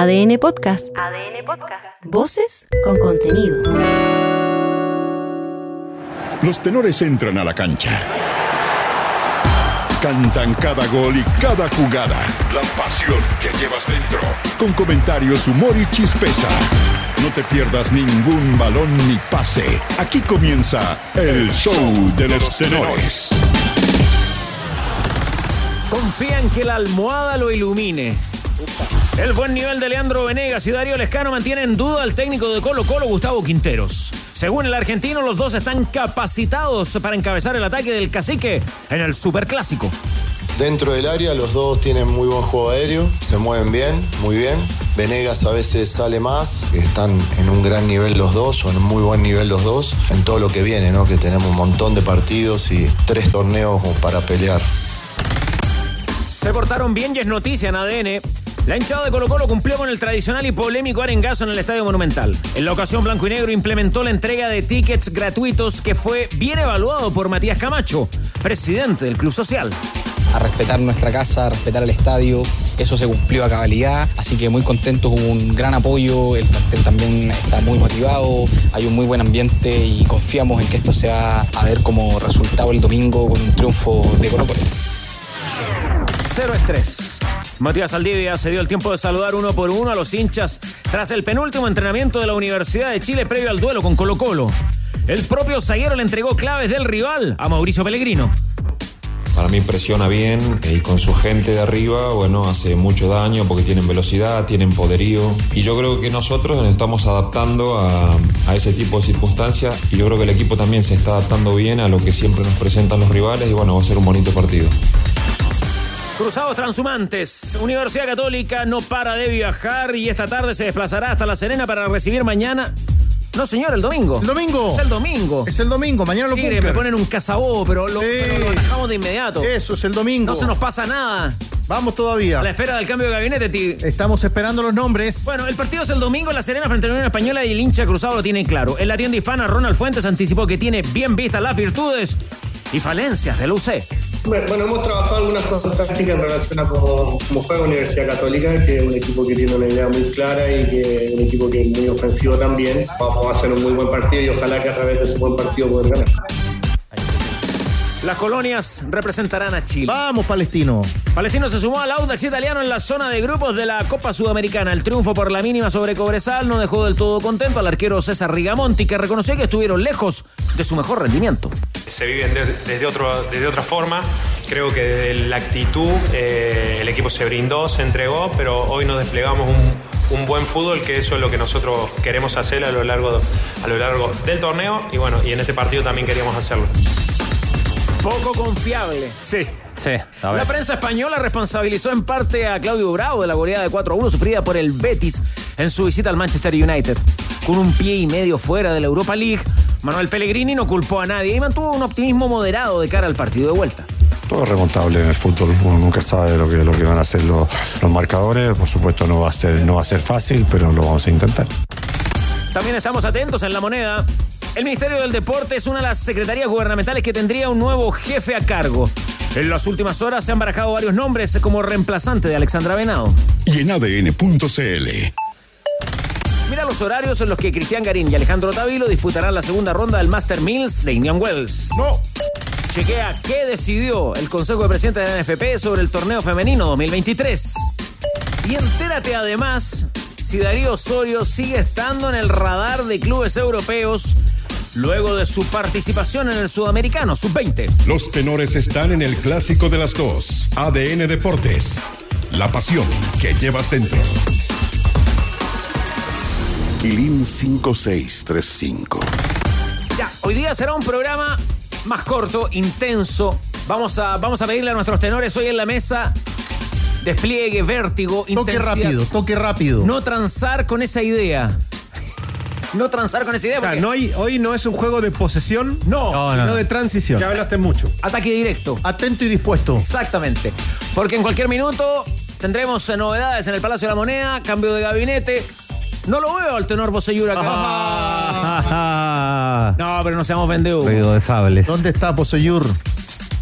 ADN Podcast. ADN Podcast. Voces con contenido. Los tenores entran a la cancha. Cantan cada gol y cada jugada. La pasión que llevas dentro. Con comentarios, humor y chispeza. No te pierdas ningún balón ni pase. Aquí comienza el show de los tenores. Confía en que la almohada lo ilumine. El buen nivel de Leandro Venegas y Darío Lescano mantiene en duda al técnico de Colo Colo, Gustavo Quinteros. Según el argentino, los dos están capacitados para encabezar el ataque del cacique en el Superclásico. Dentro del área los dos tienen muy buen juego aéreo, se mueven bien, muy bien. Venegas a veces sale más, están en un gran nivel los dos, son en muy buen nivel los dos, en todo lo que viene, ¿no? Que tenemos un montón de partidos y tres torneos para pelear. Se portaron bien y es noticia en ADN. La hinchada de Colo Colo cumplió con el tradicional y polémico arengazo en el Estadio Monumental. En la ocasión, Blanco y Negro implementó la entrega de tickets gratuitos que fue bien evaluado por Matías Camacho, presidente del Club Social. A respetar nuestra casa, a respetar el estadio, eso se cumplió a cabalidad, así que muy contentos, hubo un gran apoyo, el plantel también está muy motivado, hay un muy buen ambiente y confiamos en que esto se va a ver como resultado el domingo con un triunfo de Colo Colo. Cero estrés. Matías Aldivia se dio el tiempo de saludar uno por uno a los hinchas tras el penúltimo entrenamiento de la Universidad de Chile previo al duelo con Colo Colo. El propio zaguero le entregó claves del rival a Mauricio Pellegrino. Para mí presiona bien y con su gente de arriba, bueno, hace mucho daño porque tienen velocidad, tienen poderío. Y yo creo que nosotros nos estamos adaptando a, a, ese tipo de circunstancias y yo creo que el equipo también se está adaptando bien a lo que siempre nos presentan los rivales y bueno, va a ser un bonito partido. Cruzados Transhumantes. Universidad Católica no para de viajar y esta tarde se desplazará hasta La Serena para recibir mañana. No, señor, el domingo. ¿El domingo? Es el domingo. Es el domingo, mañana lo Tigre, me ponen un cazabó, pero lo, Sí. pero lo atajamos de inmediato. Eso es el domingo. No se nos pasa nada. Vamos todavía. A la espera del cambio de gabinete, Tigre. Estamos esperando los nombres. Bueno, el partido es el domingo en La Serena frente a la Unión Española y el hincha cruzado lo tiene claro. En la tienda hispana, Ronald Fuentes anticipó que tiene bien vistas las virtudes y falencias del UC. Bueno, hemos trabajado algunas cosas tácticas en relación a cómo, cómo juega Universidad Católica, que es un equipo que tiene una idea muy clara y que es un equipo que es muy ofensivo también. Vamos a hacer un muy buen partido y ojalá que a través de ese buen partido poder ganar. Las colonias representarán a Chile. Vamos, Palestino. Palestino se sumó al Audax italiano en la zona de grupos de la Copa Sudamericana. El triunfo por la mínima sobre Cobresal no dejó del todo contento al arquero César Rigamonti, que reconoció que estuvieron lejos de su mejor rendimiento. se viven de- desde, otro, desde otra forma. Creo que desde la actitud eh, el equipo se brindó, se entregó, pero hoy nos desplegamos un, un buen fútbol, que eso es lo que nosotros queremos hacer a lo largo, a lo largo del torneo y bueno, y en este partido también queríamos hacerlo. Poco confiable. Sí. Sí, a La prensa española responsabilizó en parte a Claudio Bravo de la goleada de 4 a 1 sufrida por el Betis en su visita al Manchester United. Con un pie y medio fuera de la Europa League, Manuel Pellegrini no culpó a nadie y mantuvo un optimismo moderado de cara al partido de vuelta. Todo es remontable en el fútbol, uno nunca sabe lo que, lo que van a hacer los, los marcadores, por supuesto no va, a ser, no va a ser fácil, pero lo vamos a intentar. También estamos atentos en la moneda. El Ministerio del Deporte es una de las secretarías gubernamentales que tendría un nuevo jefe a cargo. En las últimas horas se han barajado varios nombres como reemplazante de Alexandra Venado. Y en ADN.cl. Mira los horarios en los que Cristian Garín y Alejandro Tavilo disputarán la segunda ronda del Master Mills de Indian Wells. No. Chequea qué decidió el Consejo de Presidentes de la NFP sobre el torneo femenino 2023. Y entérate además si Darío Osorio sigue estando en el radar de clubes europeos luego de su participación en el Sudamericano Sub-20. Los tenores están en el clásico de las dos. ADN Deportes. La pasión que llevas dentro. Quilín 5635. Ya, hoy día será un programa más corto, intenso. Vamos a, vamos a pedirle a nuestros tenores hoy en la mesa despliegue, vértigo, Toque intensidad. rápido, toque rápido. No transar con esa idea. No transar con esa idea. O sea, porque- no hay, hoy no es un juego de posesión, no, No, sino no. de transición. hablaste mucho. ataque directo. Atento y dispuesto. Exactamente. Porque en cualquier minuto tendremos eh, novedades en el Palacio de la Moneda, cambio de gabinete. No lo veo al tenor Bocellur acá. Ah, No, pero no seamos vendidos. Ruido de sables. ¿Dónde está Poseyur?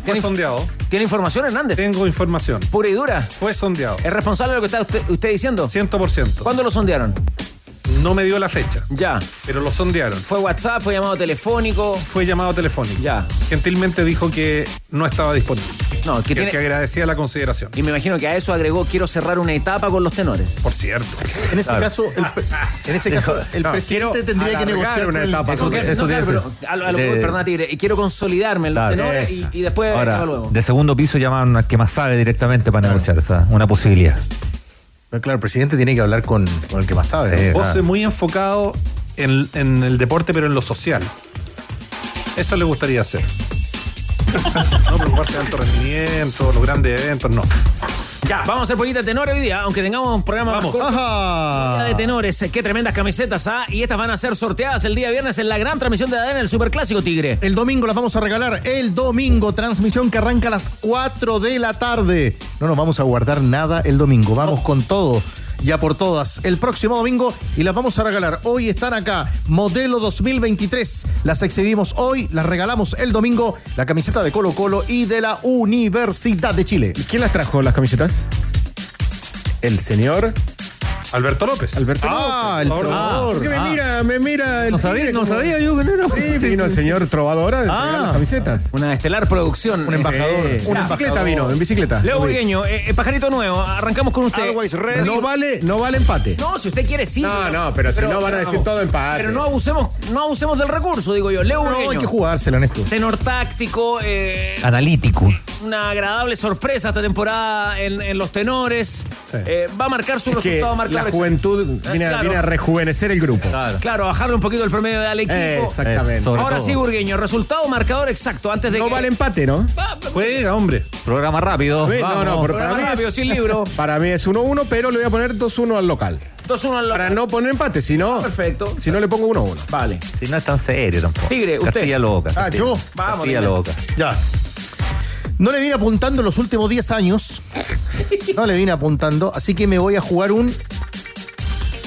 Fue sondeado. ¿Tiene información, Hernández? Tengo información. ¿Pura y dura? Fue sondeado. ¿Es responsable de lo que está usted, usted diciendo? 100%. ¿Cuándo lo sondearon? No me dio la fecha. Ya. Pero lo sondearon. ¿Fue WhatsApp? ¿Fue llamado telefónico? Fue llamado telefónico. Ya. Gentilmente dijo que no estaba disponible. No, que, Que, tiene... que agradecía la consideración. Y me imagino que a eso agregó quiero cerrar una etapa con los tenores. Por cierto. En ese Claro. caso, el, pre- en ese caso, el No, presidente tendría que negociar una etapa eso. Eso no, claro, pero a lo, a lo- de- perdona, Tigre, y quiero consolidarme en los Claro. tenores y, y después Ahora, luego. de segundo piso llaman al que más sabe directamente para negociar, o sea, una posibilidad. Pero claro, el presidente tiene que hablar con, con el que más sabe. Sí. Vos es muy enfocado en, en el deporte, pero en lo social. Eso le gustaría hacer. no preocuparse de alto rendimiento, los grandes eventos, no. Ya, vamos a hacer poquita de tenores hoy día, aunque tengamos un programa más Vamos. corto. Ajá. De tenores, qué tremendas camisetas, ¿ah? Y estas van a ser sorteadas el día viernes en la gran transmisión de ADN, el Superclásico Tigre. El domingo las vamos a regalar. El domingo, transmisión que arranca a las 4 de la tarde. No nos vamos a guardar nada el domingo. Vamos con todo. Ya por todas. El próximo domingo y las vamos a regalar. Hoy están acá. Modelo 2023. Las exhibimos hoy. Las regalamos el domingo. La camiseta de Colo Colo y de la Universidad de Chile. ¿Y quién las trajo las camisetas? El señor Alberto López. Alberto Ah, el Por favor. trovador. Porque me Ah. mira, me mira el No sabía, no sabía yo que no era. Sí, vino el señor trovadora de entregar Ah. las camisetas. Una estelar producción. Un embajador. Eh, un en bicicleta vino, en bicicleta. Leo Burgueño, eh, eh, pajarito nuevo, arrancamos con usted. No vale, no vale empate. No, si usted quiere sí. No, no, pero si no van a decir todo empate. Pero no abusemos, no abusemos del recurso, digo yo. Leo No, hay Burgueño. que jugársela en esto. Tenor táctico, eh, Analítico. una agradable sorpresa esta temporada en, en los tenores. Sí. Eh, va a marcar su Es resultado la marcador. Juventud viene, a- claro. viene a rejuvenecer el grupo. Claro. Claro, bajarle un poquito el promedio al equipo. Eh, exactamente. Sobre Ahora todo. sí, Burgueño, resultado marcador exacto antes de No que. vale empate, ¿no? Ah, Juega, hombre. Programa rápido. Sí, no, vamos. no, pero programa mí, rápido, es, sin libro. para mí es 1-1, pero le voy a poner 2-1 al local. 2-1 al Para no poner empate, si no, Perfecto. si no le pongo 1-1. Vale. Si no es tan serio tampoco. Tigre, usted. Castilla loca. Ah, Castilla- yo. Vamos, Castilla dime. loca. Ya. No le vine apuntando los últimos 10 años. No le vine apuntando, así que me voy a jugar un.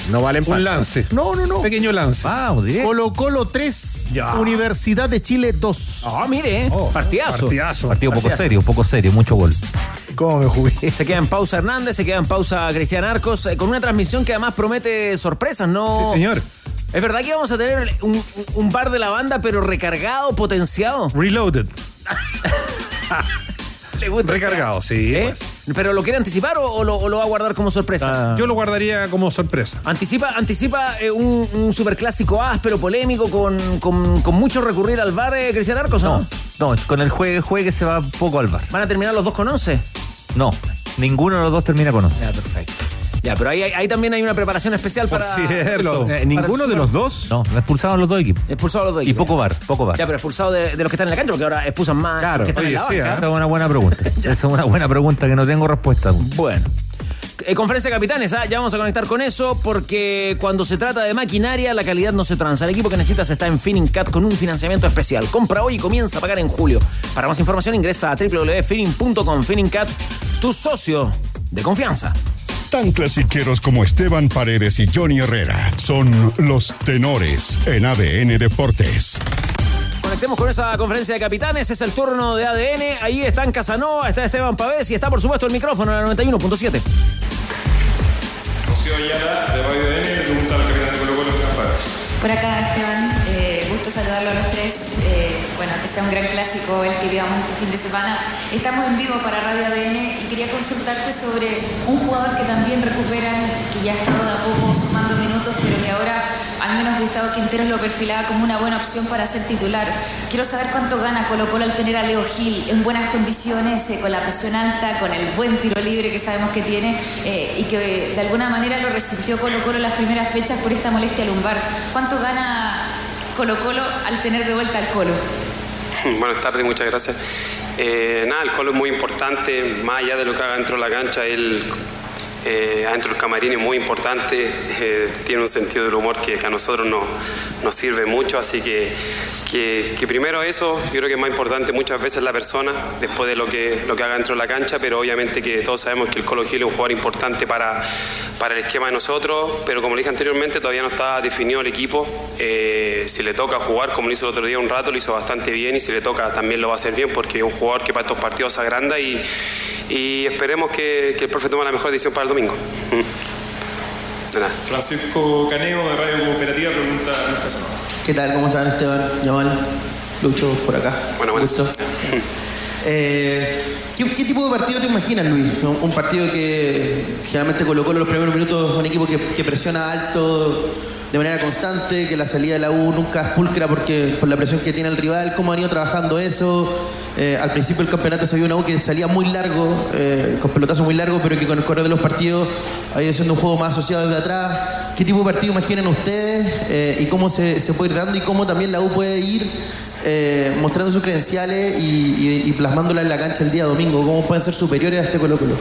No vale empate. Un lance. No, no, no. Pequeño lance. Vamos, directo. Colo Colo 3, Universidad de Chile 2. Ah, mire, eh, partidazo. Partidazo. Partido poco serio, poco serio, mucho gol. ¿Cómo me jugué? Se queda en pausa Hernández, se queda en pausa Cristian Arcos, eh, con una transmisión que además promete sorpresas, ¿no? Sí, señor. Es verdad que vamos a tener un, un bar de la banda, pero recargado, potenciado. Reloaded. Le gusta. Recargado, sí. ¿Eh? pues. ¿Pero lo quiere anticipar o, o lo, o lo va a guardar como sorpresa? Ah. Yo lo guardaría como sorpresa. Anticipa, anticipa eh, un, un superclásico áspero, polémico, con, con, con mucho recurrir al bar, eh, Cristian Arcos, ¿o ¿no? No, no, con el juegue, juegue se va poco al bar. ¿Van a terminar los dos con 11? No, ninguno de los dos termina con 11. Ya, perfecto. Ya, pero ahí, también hay una preparación especial Por para... cierto. Eh, ¿Ninguno de los dos? No, lo expulsaron los dos equipos. Expulsado los dos Y equipos. poco bar, poco bar. Ya, pero expulsado de, de los que están en la cancha, porque ahora expulsan más Claro. los que están Oye, en la sí, banca. ¿eh? Esa es una buena pregunta. Esa es una buena pregunta que no tengo respuesta aún. Bueno. Eh, conferencia de capitanes, ¿ah? ya vamos a conectar con eso porque cuando se trata de maquinaria la calidad no se transa. El equipo que necesitas está en Finningcat con un financiamiento especial. Compra hoy y comienza a pagar en julio. Para más información ingresa a www.finning.com. Finningcat, tu socio de confianza. Tan clasiqueros como Esteban Paredes y Johnny Herrera son los tenores en ADN Deportes. Conectemos con esa conferencia de capitanes. Es el turno de ADN. Ahí están Casanova, está Esteban Pavés y está, por supuesto, el micrófono en la 91.7. Rocío Ayala, de Radio DN, le pregunta al capitán de Colo Colo, Esteban Pavés. Por acá, Esteban, gusto saludarlo a los tres. Eh, bueno, que sea un gran clásico el que vivamos este fin de semana. Estamos en vivo para Radio ADN y quería consultarte sobre un jugador que también recuperan, que ya ha estado de a poco sumando minutos, pero que ahora al menos Gustavo Quinteros lo perfilaba como una buena opción para ser titular. Quiero saber cuánto gana Colo Colo al tener a Leo Gil en buenas condiciones, eh, con la presión alta, con el buen tiro libre que sabemos que tiene eh, y que de alguna manera lo resintió Colo Colo las primeras fechas por esta molestia lumbar. ¿Cuánto gana Colo Colo al tener de vuelta al Colo? Buenas tardes, muchas gracias. Eh, nada, el Colo es muy importante, más allá de lo que haga dentro de la cancha, él eh, adentro del camarín es muy importante, eh, tiene un sentido del humor que, que a nosotros no, nos sirve mucho, así que, que, que primero eso, yo creo que es más importante muchas veces la persona, después de lo que, lo que haga dentro de la cancha, pero obviamente que todos sabemos que el Colo Gil es un jugador importante para, para el esquema de nosotros, pero como le dije anteriormente, todavía no está definido el equipo, eh, si le toca jugar como lo hizo el otro día un rato, lo hizo bastante bien y si le toca también lo va a hacer bien porque es un jugador que para estos partidos agranda y, y esperemos que, que el profe tome la mejor decisión para el domingo. De nada. Francisco Caneo de Radio Cooperativa pregunta. ¿Qué tal? ¿Cómo están Esteban? Yamal, Lucho, por acá. Bueno, bueno. Gusto. Eh, ¿qué, qué tipo de partido te imaginas, Luis? Un, un partido que generalmente colocó en los primeros minutos un equipo que, que presiona alto de manera constante, que la salida de la U nunca es pulcra porque, por la presión que tiene el rival. ¿Cómo han ido trabajando eso? Eh, al principio del campeonato se vio una U que salía muy largo, eh, con pelotazo muy largo, pero que con el correr de los partidos ha ido siendo un juego más asociado desde atrás. ¿Qué tipo de partido imaginan ustedes eh, y cómo se, se puede ir dando y cómo también la U puede ir eh, mostrando sus credenciales y, y- y plasmándola en la cancha el día domingo? ¿Cómo pueden ser superiores a este Colo Colo?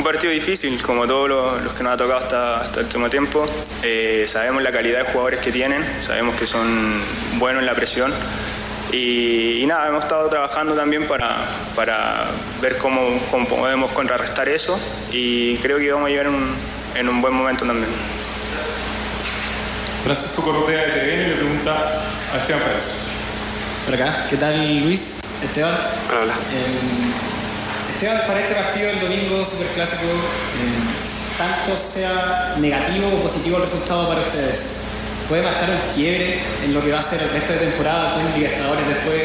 Un partido difícil, como todos los, los que nos ha tocado hasta, hasta el último tiempo. Eh, sabemos la calidad de jugadores que tienen, sabemos que son buenos en la presión. Y, y nada, hemos estado trabajando también para, para ver cómo, cómo podemos contrarrestar eso y creo que vamos a llegar en un, en un buen momento también. Francisco Correa de TVN le pregunta a Esteban Pérez. Por acá, ¿qué tal Luis? Esteban. Hola, hola. Eh, Esteban, para este partido del domingo superclásico, eh, tanto sea negativo o positivo el resultado para ustedes, ¿puede marcar un quiebre en lo que va a ser el resto de temporada con Libertadores después,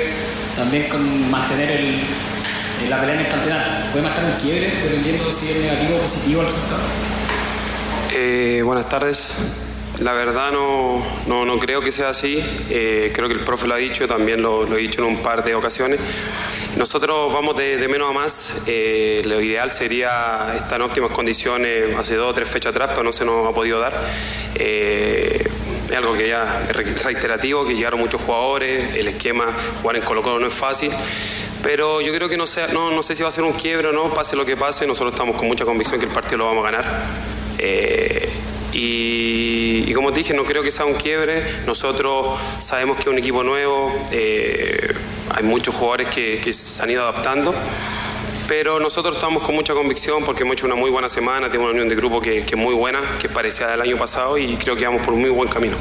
también con mantener el, eh, la pelea en el campeonato? ¿Puede marcar un quiebre dependiendo si es negativo o positivo el resultado? Eh, buenas tardes. La verdad no, no, no creo que sea así. Eh, creo que el profe lo ha dicho, también lo, lo he dicho en un par de ocasiones. Nosotros vamos de, de menos a más. Eh, lo ideal sería estar en óptimas condiciones hace dos o tres fechas atrás, pero no se nos ha podido dar. Eh, es algo que ya es re- reiterativo, que llegaron muchos jugadores, el esquema, jugar en Colo Colo no es fácil. Pero yo creo que no, sea, no, no sé si va a ser un quiebre o no, pase lo que pase, nosotros estamos con mucha convicción que el partido lo vamos a ganar. Eh, y, como te dije, no creo que sea un quiebre. Nosotros sabemos que es un equipo nuevo, eh, hay muchos jugadores que, se han ido adaptando. Pero nosotros estamos con mucha convicción porque hemos hecho una muy buena semana, tenemos una unión de grupo que, es muy buena, que es parecida al año pasado y creo que vamos por un muy buen camino.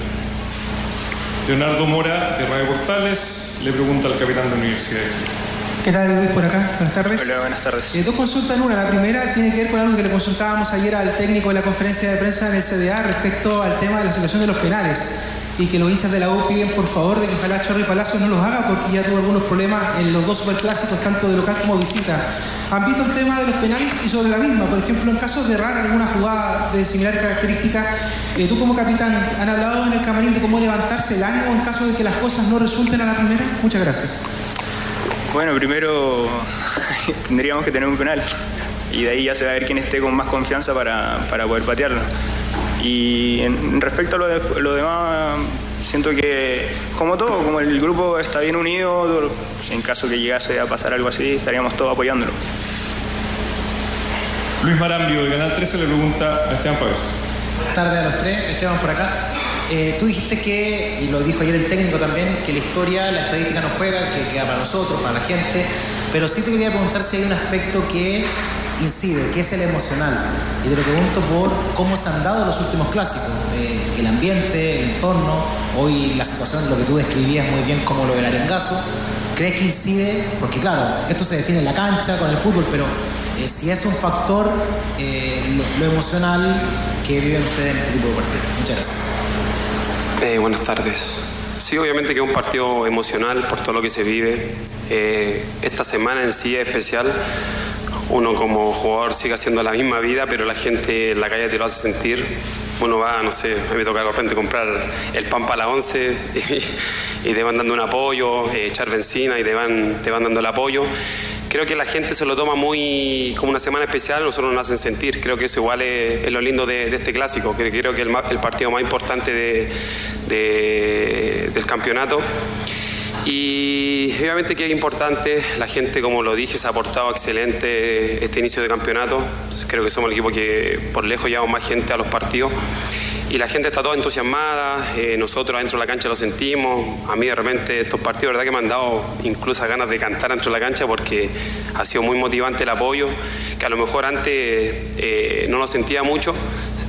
Leonardo Mora de Radio Portales le pregunta al capitán de la Universidad de Chile. ¿Qué tal Luis por acá? Buenas tardes. Hola, buenas tardes. Eh, dos consultas en una. La primera tiene que ver con algo que le consultábamos ayer al técnico de la conferencia de prensa en el CDA respecto al tema de la situación de los penales y que los hinchas de la U piden por favor de que ojalá Chorri Palacios no los haga porque ya tuvo algunos problemas en los dos superclásicos, tanto de local como visita. ¿Han visto el tema de los penales y sobre la misma? Por ejemplo, en casos de errar alguna jugada de similar característica, eh, tú como capitán, ¿han hablado en el camarín de cómo levantarse el ánimo en caso de que las cosas no resulten a la primera? Muchas gracias. Bueno, primero tendríamos que tener un penal y de ahí ya se va a ver quién esté con más confianza para, para poder patearlo. Y en, respecto a lo, de- lo demás, siento que como todo, como el grupo está bien unido, en caso que llegase a pasar algo así, estaríamos todos apoyándolo. Luis Marambio de Canal 13 le pregunta a Esteban. Buenas tardes a los tres, Esteban por acá. Eh, tú dijiste que, y lo dijo ayer el técnico también, que la historia, la estadística no juega, que queda para nosotros, para la gente, pero sí te quería preguntar si hay un aspecto que incide, que es el emocional. Y te lo pregunto por cómo se han dado los últimos clásicos, eh, el ambiente, el entorno, hoy la situación, lo que tú describías muy bien como lo del arengazo. ¿Crees que incide? Porque claro, esto se define en la cancha, con el fútbol, pero eh, si es un factor, eh, lo, lo emocional que viven ustedes en este tipo de partidos. Muchas gracias. Eh, buenas tardes. Sí, obviamente que es un partido emocional por todo lo que se vive. Eh, esta semana en sí es especial. Uno como jugador sigue haciendo la misma vida, pero la gente en la calle te lo hace sentir. Uno va, no sé, a mí me toca de repente comprar el pan para la once y, y te van dando un apoyo, eh, echar benzina y te van, te van dando el apoyo. Creo que la gente se lo toma muy como una semana especial, nosotros nos hacen sentir. Creo que eso igual es, lo lindo de, este clásico, que creo que el, el partido más importante de- de- del campeonato. Y obviamente que es importante, la gente, como lo dije, se ha aportado excelente este inicio de campeonato. Creo que somos el equipo que por lejos llevamos más gente a los partidos. Y la gente está toda entusiasmada, eh, nosotros dentro de la cancha lo sentimos. A mí de repente estos partidos, verdad que me han dado incluso ganas de cantar dentro de la cancha porque ha sido muy motivante el apoyo, que a lo mejor antes eh, no lo sentía mucho,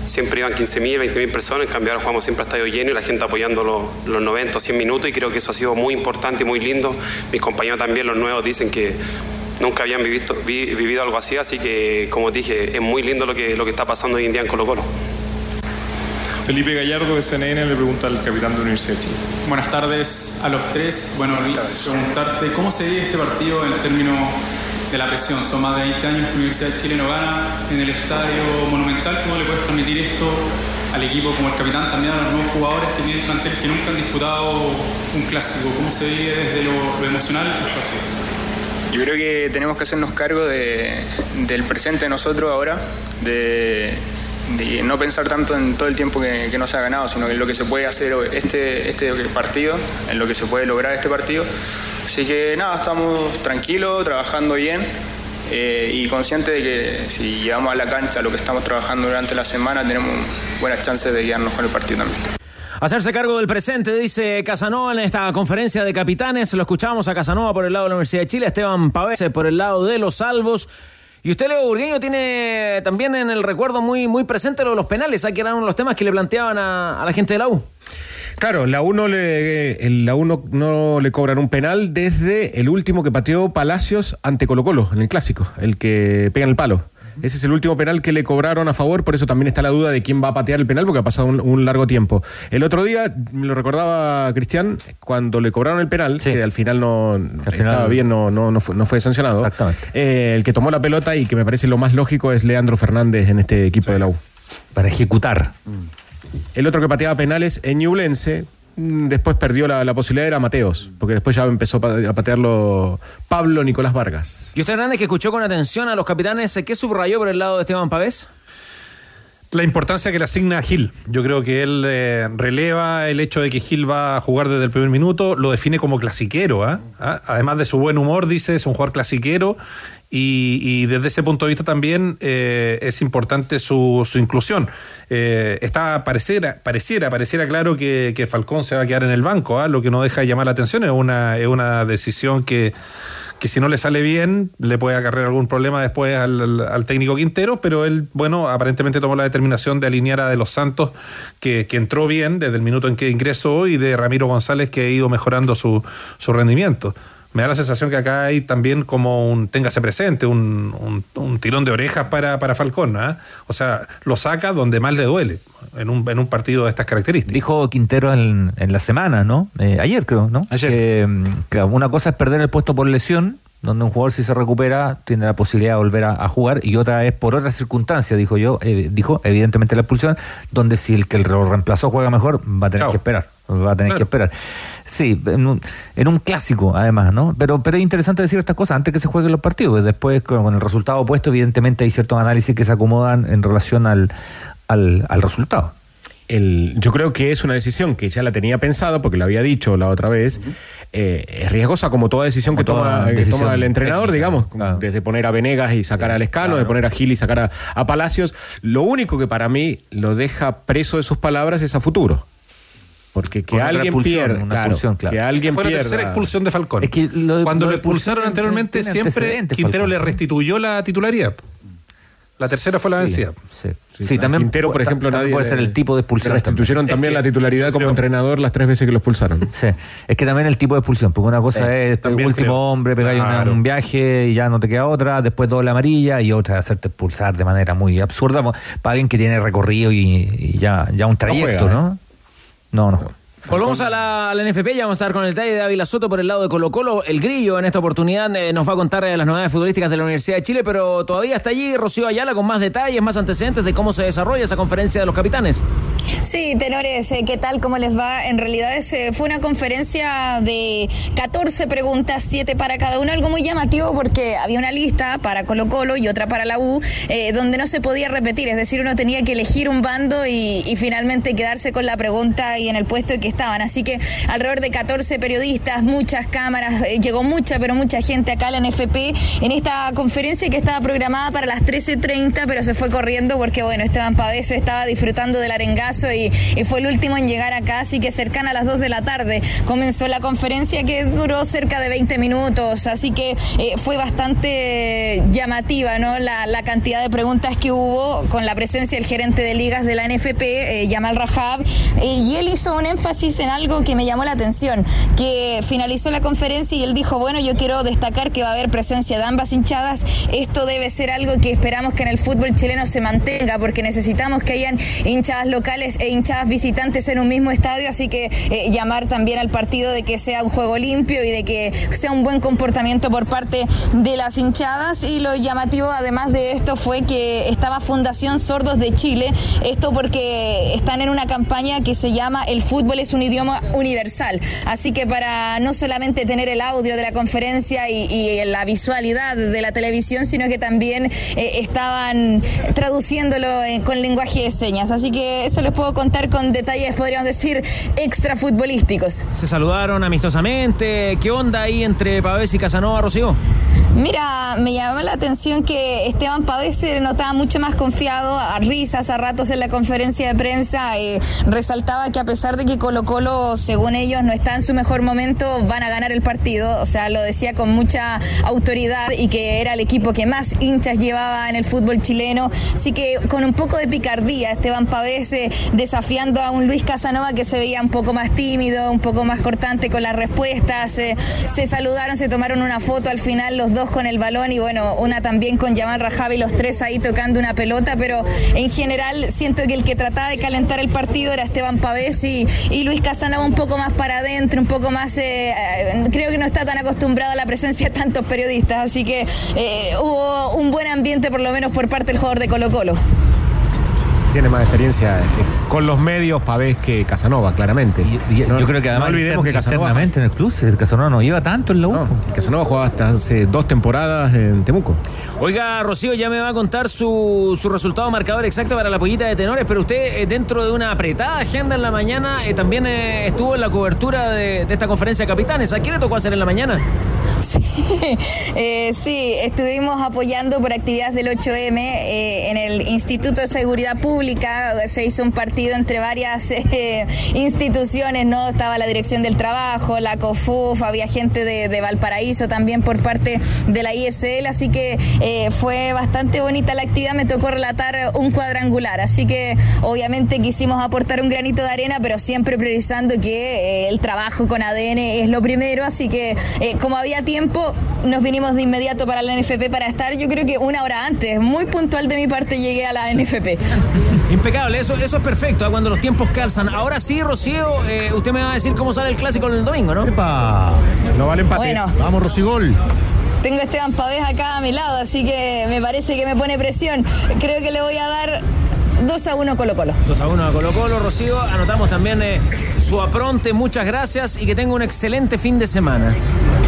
siempre iban 15.000, 20.000 personas, en cambio ahora jugamos siempre a estadio lleno y la gente apoyando los, los 90 o 100 minutos y creo que eso ha sido muy importante y muy lindo. Mis compañeros también, los nuevos, dicen que nunca habían vivido, vi- vivido algo así, así que como dije, es muy lindo lo que está pasando hoy en día en Colo Colo. Felipe Gallardo de CNN le pregunta al capitán de la Universidad de Chile. Buenas tardes a los tres. Bueno, Luis, preguntarte cómo se vive este partido en el término de la presión. Son más de 20 años que la Universidad de Chile no gana en el estadio monumental. ¿Cómo le puedes transmitir esto al equipo como el capitán, también a los nuevos jugadores que tienen plantel que nunca han disputado un clásico? ¿Cómo se vive desde lo, lo emocional el partido? Yo creo que tenemos que hacernos cargo de- del presente de nosotros ahora, de, de no pensar tanto en todo el tiempo que, que no se ha ganado, sino en lo que se puede hacer este, este partido, en lo que se puede lograr este partido. Así que nada, estamos tranquilos, trabajando bien eh, y conscientes de que si llevamos a la cancha lo que estamos trabajando durante la semana, tenemos buenas chances de guiarnos con el partido también. Hacerse cargo del presente, dice Casanova en esta conferencia de capitanes. Lo escuchamos a Casanova por el lado de la Universidad de Chile, Esteban Pavés por el lado de los salvos. Y usted, Leo Burgueño, tiene también en el recuerdo muy, muy presente lo de los penales. Aquí era uno de los temas que le planteaban a, la gente de la U. Claro, la U, no le, el- la U no, le cobran un penal desde el último que pateó Palacios ante Colo Colo, en el clásico, el que pega el palo. Ese es el último penal que le cobraron a favor, por eso también está la duda de quién va a patear el penal, porque ha pasado un, un largo tiempo. El otro día, me lo recordaba Cristian, cuando le cobraron el penal, que al final no estaba bien, no, no, no, fue, no fue sancionado. eh, el que tomó la pelota y que me parece lo más lógico es Leandro Fernández en este equipo de la U. Para ejecutar. El otro que pateaba penales en Ñublense, después perdió la, la posibilidad, era Mateos, porque después ya empezó a patearlo Pablo Nicolás Vargas. Y usted, Hernández, que escuchó con atención a los capitanes, ¿qué subrayó por el lado de Esteban Pavés? La importancia que le asigna a Gil. Yo creo que él eh, releva el hecho de que Gil va a jugar desde el primer minuto, lo define como clasiquero. ¿ah? ¿Ah? Además de su buen humor, dice, es un jugador clasiquero. Y, y desde ese punto de vista también eh, es importante su, su inclusión. Eh, está pareciera, pareciera, pareciera claro que, que Falcón se va a quedar en el banco, ¿ah? lo que no deja de llamar la atención es una, es una decisión que, que si no le sale bien, le puede acarrear algún problema después al, al- al técnico Quintero, pero él, bueno, aparentemente tomó la determinación de alinear a De Los Santos, que, que entró bien desde el minuto en que ingresó, y de Ramiro González, que ha ido mejorando su, su rendimiento. Me da la sensación que acá hay también como un, téngase presente, un, un- un tirón de orejas para, para Falcón, ¿ah? O sea, lo saca donde más le duele, en un, en un partido de estas características. Dijo Quintero en, en la semana, ¿no? Eh, ayer creo, ¿no? Que, mm, que una cosa es perder el puesto por lesión, donde un jugador si se recupera tiene la posibilidad de volver a, a jugar, y otra es por otras circunstancias, dijo yo, eh, dijo evidentemente la expulsión, donde si el que lo reemplazó juega mejor, va a tener que esperar, va a tener que esperar. Sí, en un, en un clásico además, ¿no? Pero, pero es interesante decir estas cosas antes que se jueguen los partidos, después con, con el resultado opuesto, evidentemente hay ciertos análisis que se acomodan en relación al, al, al resultado. El, yo creo que es una decisión que ya la tenía pensado, porque lo había dicho la otra vez. eh, es riesgosa como toda decisión, que, toda toma, que decisión toma el entrenador, técnica, digamos, desde poner a Venegas y sacar al Escano, de poner a Gil y sacar a, a Palacios. Lo único que para mí lo deja preso de sus palabras es a futuro. Porque que alguien pierda, una claro, expulsión, claro. que alguien Fue la pierda. tercera expulsión de Falcón. Es que lo de- Cuando lo expulsaron anteriormente, tiene siempre Quintero Falcón. le restituyó la titularidad. La tercera fue la vencida. Sí, también Quintero, por ejemplo, nadie puede ser el tipo de expulsión. Le restituyeron también la titularidad como entrenador las tres veces que lo expulsaron. Sí, es que también el tipo de expulsión, porque una cosa Sí, es también último creo. hombre, pegar un viaje y ya no te queda otra, después doble amarilla y otra es hacerte expulsar de manera muy absurda para alguien que tiene recorrido y, ya, ya un trayecto, ¿no? ¿eh? No, no juega. Volvamos a la, NFP, ya vamos a estar con el detalle de Ávila Soto por el lado de Colo Colo. El Grillo en esta oportunidad eh, nos va a contar eh, las novedades futbolísticas de la Universidad de Chile, pero todavía está allí Rocío Ayala con más detalles, más antecedentes de cómo se desarrolla esa conferencia de los capitanes. Sí, tenores, eh, ¿qué tal? ¿Cómo les va? En realidad ese fue una conferencia de 14 preguntas, 7 para cada uno, algo muy llamativo porque había una lista para Colo Colo y otra para la U, eh, donde no se podía repetir, es decir, uno tenía que elegir un bando y, y finalmente quedarse con la pregunta y en el puesto que estaban. Así que alrededor de 14 periodistas, muchas cámaras, eh, llegó mucha, pero mucha gente acá a la NFP en esta conferencia que estaba programada para las 13.30, pero se fue corriendo porque, bueno, Esteban Pavés estaba disfrutando del arengazo y, fue el último en llegar acá, así que cercana a las 2 de la tarde comenzó la conferencia que duró cerca de 20 minutos, así que eh, fue bastante llamativa, ¿no? La, la cantidad de preguntas que hubo con la presencia del gerente de ligas de la NFP, eh, Yamal Rahab, eh, y él hizo un énfasis en algo que me llamó la atención, que finalizó la conferencia y él dijo, bueno, yo quiero destacar que va a haber presencia de ambas hinchadas, esto debe ser algo que esperamos que en el fútbol chileno se mantenga, porque necesitamos que hayan hinchadas locales e hinchadas visitantes en un mismo estadio, así que eh, llamar también al partido de que sea un juego limpio y de que sea un buen comportamiento por parte de las hinchadas. Y lo llamativo además de esto fue que estaba Fundación Sordos de Chile, esto porque están en una campaña que se llama El fútbol es un idioma universal, así que para no solamente tener el audio de la conferencia y, la visualidad de la televisión, sino que también eh, estaban traduciéndolo eh, con lenguaje de señas. Así que eso les puedo contar con detalles, podríamos decir, extra futbolísticos. Se saludaron amistosamente. ¿Qué onda ahí entre Pavés y Casanova, Rocío? Mira, me llamó la atención que Esteban Pavés se notaba mucho más confiado, a risas, a ratos en la conferencia de prensa. eh, resaltaba que a pesar de que Colo Colo, según ellos, no está en su mejor momento, van a ganar el partido. O sea, lo decía con mucha autoridad y que era el equipo que más hinchas llevaba en el fútbol chileno. Así que con un poco de picardía, Esteban Pavés eh, desafiando a un Luis Casanova que se veía un poco más tímido, un poco más cortante con las respuestas. eh, se saludaron, se tomaron una foto al final dos con el balón y bueno, una también con Yamal Rajavi, los tres ahí tocando una pelota, pero en general siento que el que trataba de calentar el partido era Esteban Pavés y, y Luis Casanova un poco más para adentro, un poco más, eh, eh, creo que no está tan acostumbrado a la presencia de tantos periodistas, así que eh, hubo un buen ambiente por lo menos por parte del jugador de Colo Colo. Tiene más experiencia eh, con los medios Pavés que Casanova, claramente. No- Yo creo que además no olvidemos inter- que Casanova, internamente en el club, el Casanova no lleva tanto en la U. Casanova jugaba hasta hace dos temporadas en Temuco. Oiga, Rocío ya me va a contar su, su resultado marcador exacto para la pollita de tenores, pero usted eh, dentro de una apretada agenda en la mañana eh, también eh, estuvo en la cobertura de, de esta conferencia de capitanes. ¿A quién le tocó hacer en la mañana? Eh, sí, estuvimos apoyando por actividades del 8M eh, en el Instituto de Seguridad Pública. Se hizo un partido entre varias eh, instituciones, ¿no? Estaba la Dirección del Trabajo, la COFUF, había gente de, Valparaíso también por parte de la ISL, así que eh, fue bastante bonita la actividad. Me tocó relatar un cuadrangular, así que obviamente quisimos aportar un granito de arena, pero siempre priorizando que eh, el trabajo con ADN es lo primero, así que como había tiempo, nos vinimos de inmediato para la NFP para estar, yo creo que una hora antes, muy puntual de mi parte llegué a la NFP. Impecable, eso, eso es perfecto, ¿ah? cuando los tiempos calzan. Ahora sí, Rocío, eh, usted me va a decir cómo sale el clásico el domingo, ¿no? No vale empate. Bueno. Vamos, Rosigol. Tengo a Esteban Pavés acá a mi lado, así que me parece que me pone presión. Creo que le voy a dar 2 a 1 Colo Colo. 2 a 1 a Colo Colo, Rocío. Anotamos también eh, su apronte, muchas gracias y que tenga un excelente fin de semana.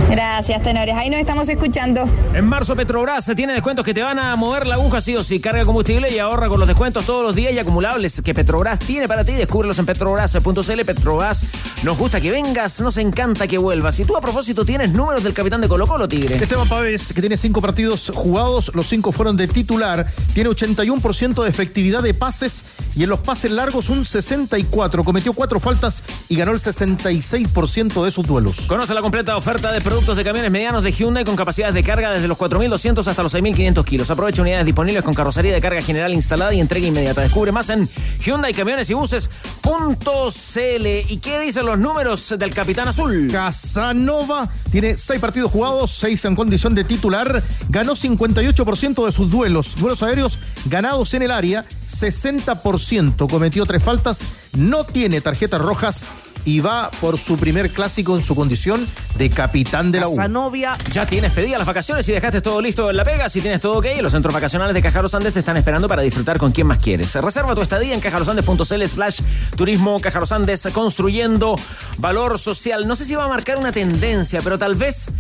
Gracias, tenores. Ahí nos estamos escuchando. En marzo Petrobras tiene descuentos que te van a mover la aguja sí o sí. Carga combustible y ahorra con los descuentos todos los días y acumulables que Petrobras tiene para ti. Descúbrelos en petrobras.cl. Petrobras, nos gusta que vengas, nos encanta que vuelvas. Y tú a propósito tienes números del capitán de Colo Colo, Tigre. Esteban Pávez, que tiene cinco partidos jugados, los cinco fueron de titular, tiene 81% de efectividad de pases y en los pases largos un 64%. Cometió cuatro faltas y ganó el 66% de sus duelos. Conoce la completa oferta de productos de camiones medianos de Hyundai con capacidades de carga desde los 4.200 hasta los 6.500 kilos. Aprovecha unidades disponibles con carrocería de carga general instalada y entrega inmediata. Descubre más en Hyundai Camiones y Buses.cl. ¿Y qué dicen los números del Capitán Azul? Casanova tiene seis partidos jugados, seis en condición de titular, ganó 58% de sus duelos, duelos aéreos ganados en el área, 60%, cometió tres faltas, no tiene tarjetas rojas y va por su primer clásico en su condición de capitán de la U. Casanovia, ya tienes pedidas las vacaciones y dejaste todo listo en La Vega. Si tienes todo ok, los centros vacacionales de Caja Los Andes te están esperando para disfrutar con quien más quieres. Reserva tu estadía en cajalosandes.cl slash turismo Caja Los Andes, construyendo valor social. No sé si va a marcar una tendencia, pero tal vez,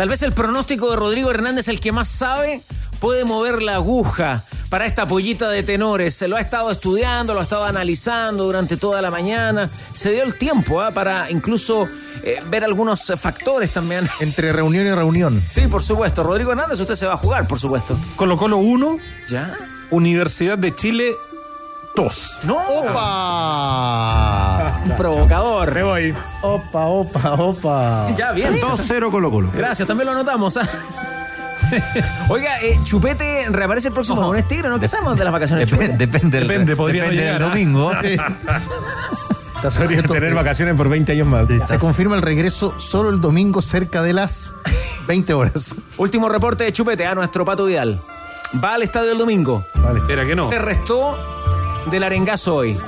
tal vez el pronóstico de Rodrigo Hernández, el que más sabe, puede mover la aguja para esta pollita de tenores. Se lo ha estado estudiando, lo ha estado analizando durante toda la mañana. Se dio el tiempo ¿ah? para incluso eh, ver algunos eh, factores también. Entre reunión y reunión. Sí, por supuesto. Rodrigo Hernández, usted se va a jugar, por supuesto. Colo Colo 1, ¿Ya? Universidad de Chile 2. ¡No! ¡Opa! Un provocador. Me voy. Opa, opa, opa. Ya, bien. 2-0 Colo Colo. Gracias, también lo anotamos. ¿ah? Oiga, eh, Chupete reaparece el próximo lunes tigre, ¿no? ¿Qué sabemos de las vacaciones de Depende, Chupete? depende, del- Depende, podría no depende llegar, del ¿ah? domingo. Está Podría suelto. tener vacaciones por 20 años más. Se confirma el regreso solo el domingo cerca de las 20 horas. Último reporte de Chupete a nuestro Pato Vidal. Va al estadio el domingo. Vale. Espera que no. Se restó del arengazo hoy.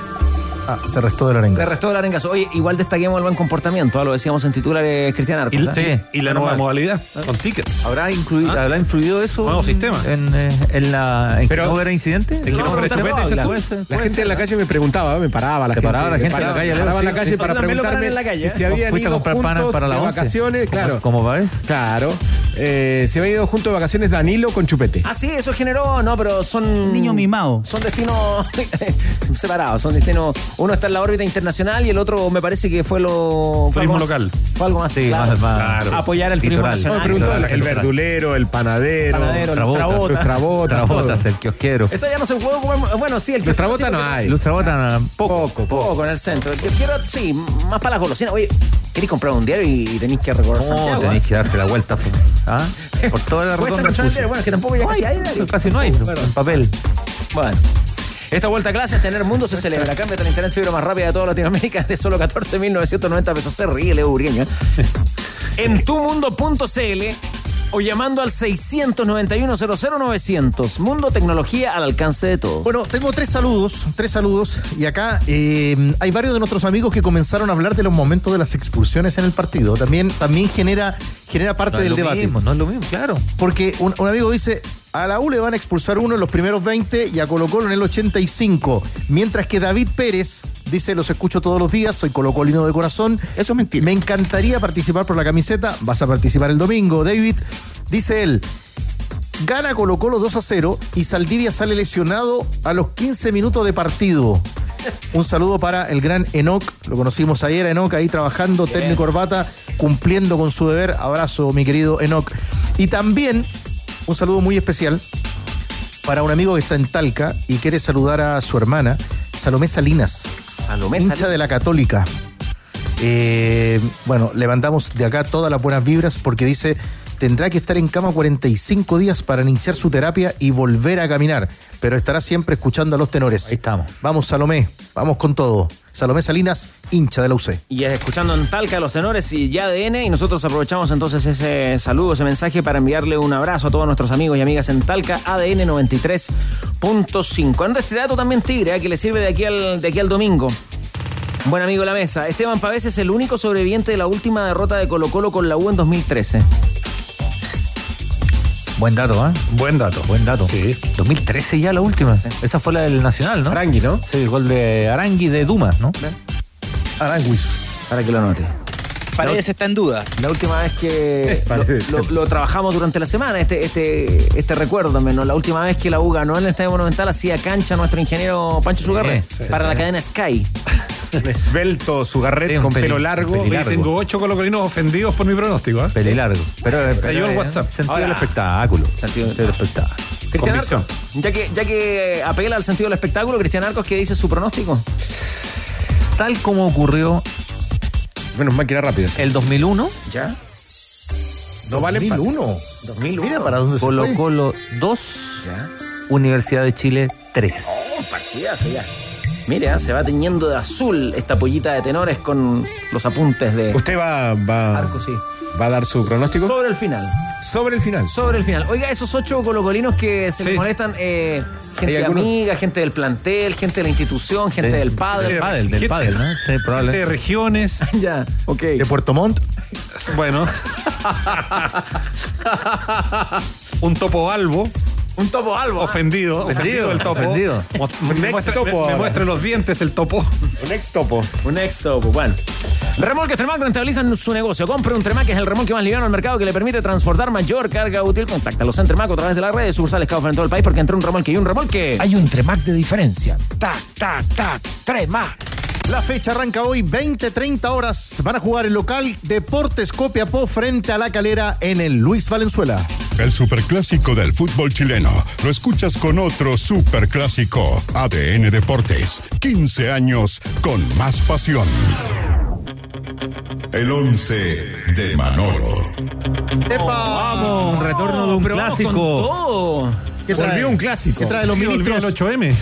Ah, se restó de la arenga. Se restó del arengazo. Oye, igual destaquemos el buen comportamiento. ah, Lo decíamos en titulares Cristian Arcos. Y, ¿ah? sí, y la nueva modalidad, con tickets. ¿Habrá, incluido, ¿Ah? ¿Habrá influido eso Nuevo en, sistema. en, eh, en la, en Pero- que no hubiera incidente? El que no No, no, La gente en la calle me preguntaba, me paraba la Te gente. paraba la me gente en la calle, me paraba en la calle para preguntarme en la calle, si ¿eh? se habían ¿Fuiste a ido comprar panas juntos para la de vacaciones, claro. ¿Cómo ves? Claro. Eh, se habían ido juntos de vacaciones Danilo con Chupete. Ah, sí, eso generó. No, pero son. Niño mimado. Son destinos separados. Son destinos. Uno está en la órbita internacional y el otro me parece que fue lo. fue Turismo algo más- local. Fue algo más. Sí, claro. más, más Claro. Apoyar el turismo. No, nacional. Litoral, el litoral. verdulero, el panadero, Panadero, el Trabota. Trabota. trabotas, el kiosquero. Esa ya no se puede comer. Bueno, sí, el que Los trabotas no hay. Los Trabota, poco. Poco, poco. Poco en el centro. El que quiero, sí, más para las golosinas. Oye, queréis comprar un diario y tenéis que recorrer No, Santiago. tenéis ¿ah? que darte la vuelta. ¿Ah? Por toda la Cuesta rotonda. el. Bueno, es que tampoco ya casi hay diario. Casi no hay, papel. Bueno. Esta vuelta a clases, tener mundo se celebra. Cámbiate la internet fibra más rápida de toda Latinoamérica de solo 14.990 pesos. Se ríe, Leo Uriño. En tumundo.cl o llamando al 691-00-900. Mundo Tecnología al alcance de todos. Bueno, tengo tres saludos, tres saludos. Y acá eh, hay varios de nuestros amigos que comenzaron a hablar de los momentos de las expulsiones en el partido. También, también genera, genera parte No es del lo debate. mismo, no es lo mismo, claro. Porque un, un amigo dice, a la U le van a expulsar uno en los primeros 20 y a Colo Colo en el 85. Mientras que David Pérez dice, los escucho todos los días, soy colocolino de corazón. Eso es mentira. Me encantaría participar por la camiseta. Vas a participar el domingo, David. Dice él, gana Colo Colo 2 a 0 y Saldivia sale lesionado a los 15 minutos de partido. Un saludo para el gran Enoc, lo conocimos ayer, Enoc ahí trabajando, técnico corbata, cumpliendo con su deber. Abrazo, mi querido Enoc. Y también un saludo muy especial para un amigo que está en Talca y quiere saludar a su hermana, Salomé Salinas, Salomé hincha de la Católica. Eh, bueno, levantamos de acá todas las buenas vibras porque dice tendrá que estar en cama 45 días para iniciar su terapia y volver a caminar, pero estará siempre escuchando a los tenores. Ahí estamos. Vamos, Salomé, vamos con todo. Salomé Salinas, hincha de la UC. Y escuchando en Talca los tenores y ya ADN y nosotros aprovechamos entonces ese saludo, ese mensaje para enviarle un abrazo a todos nuestros amigos y amigas en Talca, ADN 93.5. Anda este dato también tigre, ¿eh? que le sirve de aquí al, de aquí al domingo. Buen amigo de la mesa, Esteban Pavés es el único sobreviviente de la última derrota de Colo Colo con la U en 2013. Buen dato, ¿eh? Buen dato. Buen dato. Sí. 2013 ya la última. Esa fue la del Nacional, ¿no? Arangui, ¿no? Sí, el gol de Arangui de Duma, ¿no? Aranguis. Para que lo anote. Paredes está en duda. La última vez que lo, Paredes. lo- lo trabajamos durante la semana, este, este, este recuerdo también, ¿no? La última vez que la U ganó en el Estadio Monumental hacía cancha nuestro ingeniero Pancho Sugarre sí, para sí. la cadena Sky. Esbelto, su garret con peli- pelo largo. tengo ocho colocolinos ofendidos por mi pronóstico. ¿eh? Pelilargo. Pero, pero Cayó el eh, WhatsApp. Sentido del espectáculo. Sentido- del espectáculo. Cristian Convicción. Arcos, ya que, ya que apela al sentido del espectáculo, Cristian Arcos, ¿qué dice su pronóstico? Tal como ocurrió Menos mal que era rápido. el 2001, ¿Ya? No vale para 2001. 2001. Mira para dónde se Colo fue. Colo 2, ¿Ya? Universidad de Chile 3. Oh, partidazo ya. Mire, ah, se va teñiendo de azul esta pollita de tenores con los apuntes de Usted va, va, sí. ¿Va a dar su pronóstico? Sobre el final. Sobre el final. Sobre el final. Oiga, esos ocho colocolinos que se Sí. les molestan, eh, ¿Hay gente algunos? amiga, gente del plantel, gente de la institución, gente Sí. del padre. Del pádel, del pádel, ¿no? Sí, probable. De regiones. ya, ok. De Puerto Montt. Bueno. Un topo albo. Un topo albo. ¿ah? Ofendido. Ofendido el topo. ofendido. Me ex muestra, topo me- muestra los dientes el topo. Un ex topo. Un ex topo, bueno. Remolques Tremac rentabilizan su negocio. Compre un Tremac, es el remolque más liviano al mercado que le permite transportar mayor carga útil. Contáctalos en Tremac a través de la red de sucursales cada en todo el país porque entre un remolque y un remolque. Hay un Tremac de diferencia. Tac, tac, tac. Tremac. La fecha arranca hoy 20-30 horas. Van a jugar el local Deportes Copiapó frente a la calera en el Luis Valenzuela. El superclásico del fútbol chileno lo escuchas con otro superclásico. ADN Deportes. 15 años con más pasión. El 11 de Manolo. ¡Epa! Vamos, un retorno de un Pero vamos con clásico. ¿Qué trae? Volvió un clásico. ¿Qué trae los Olvidó el ministros? 8M.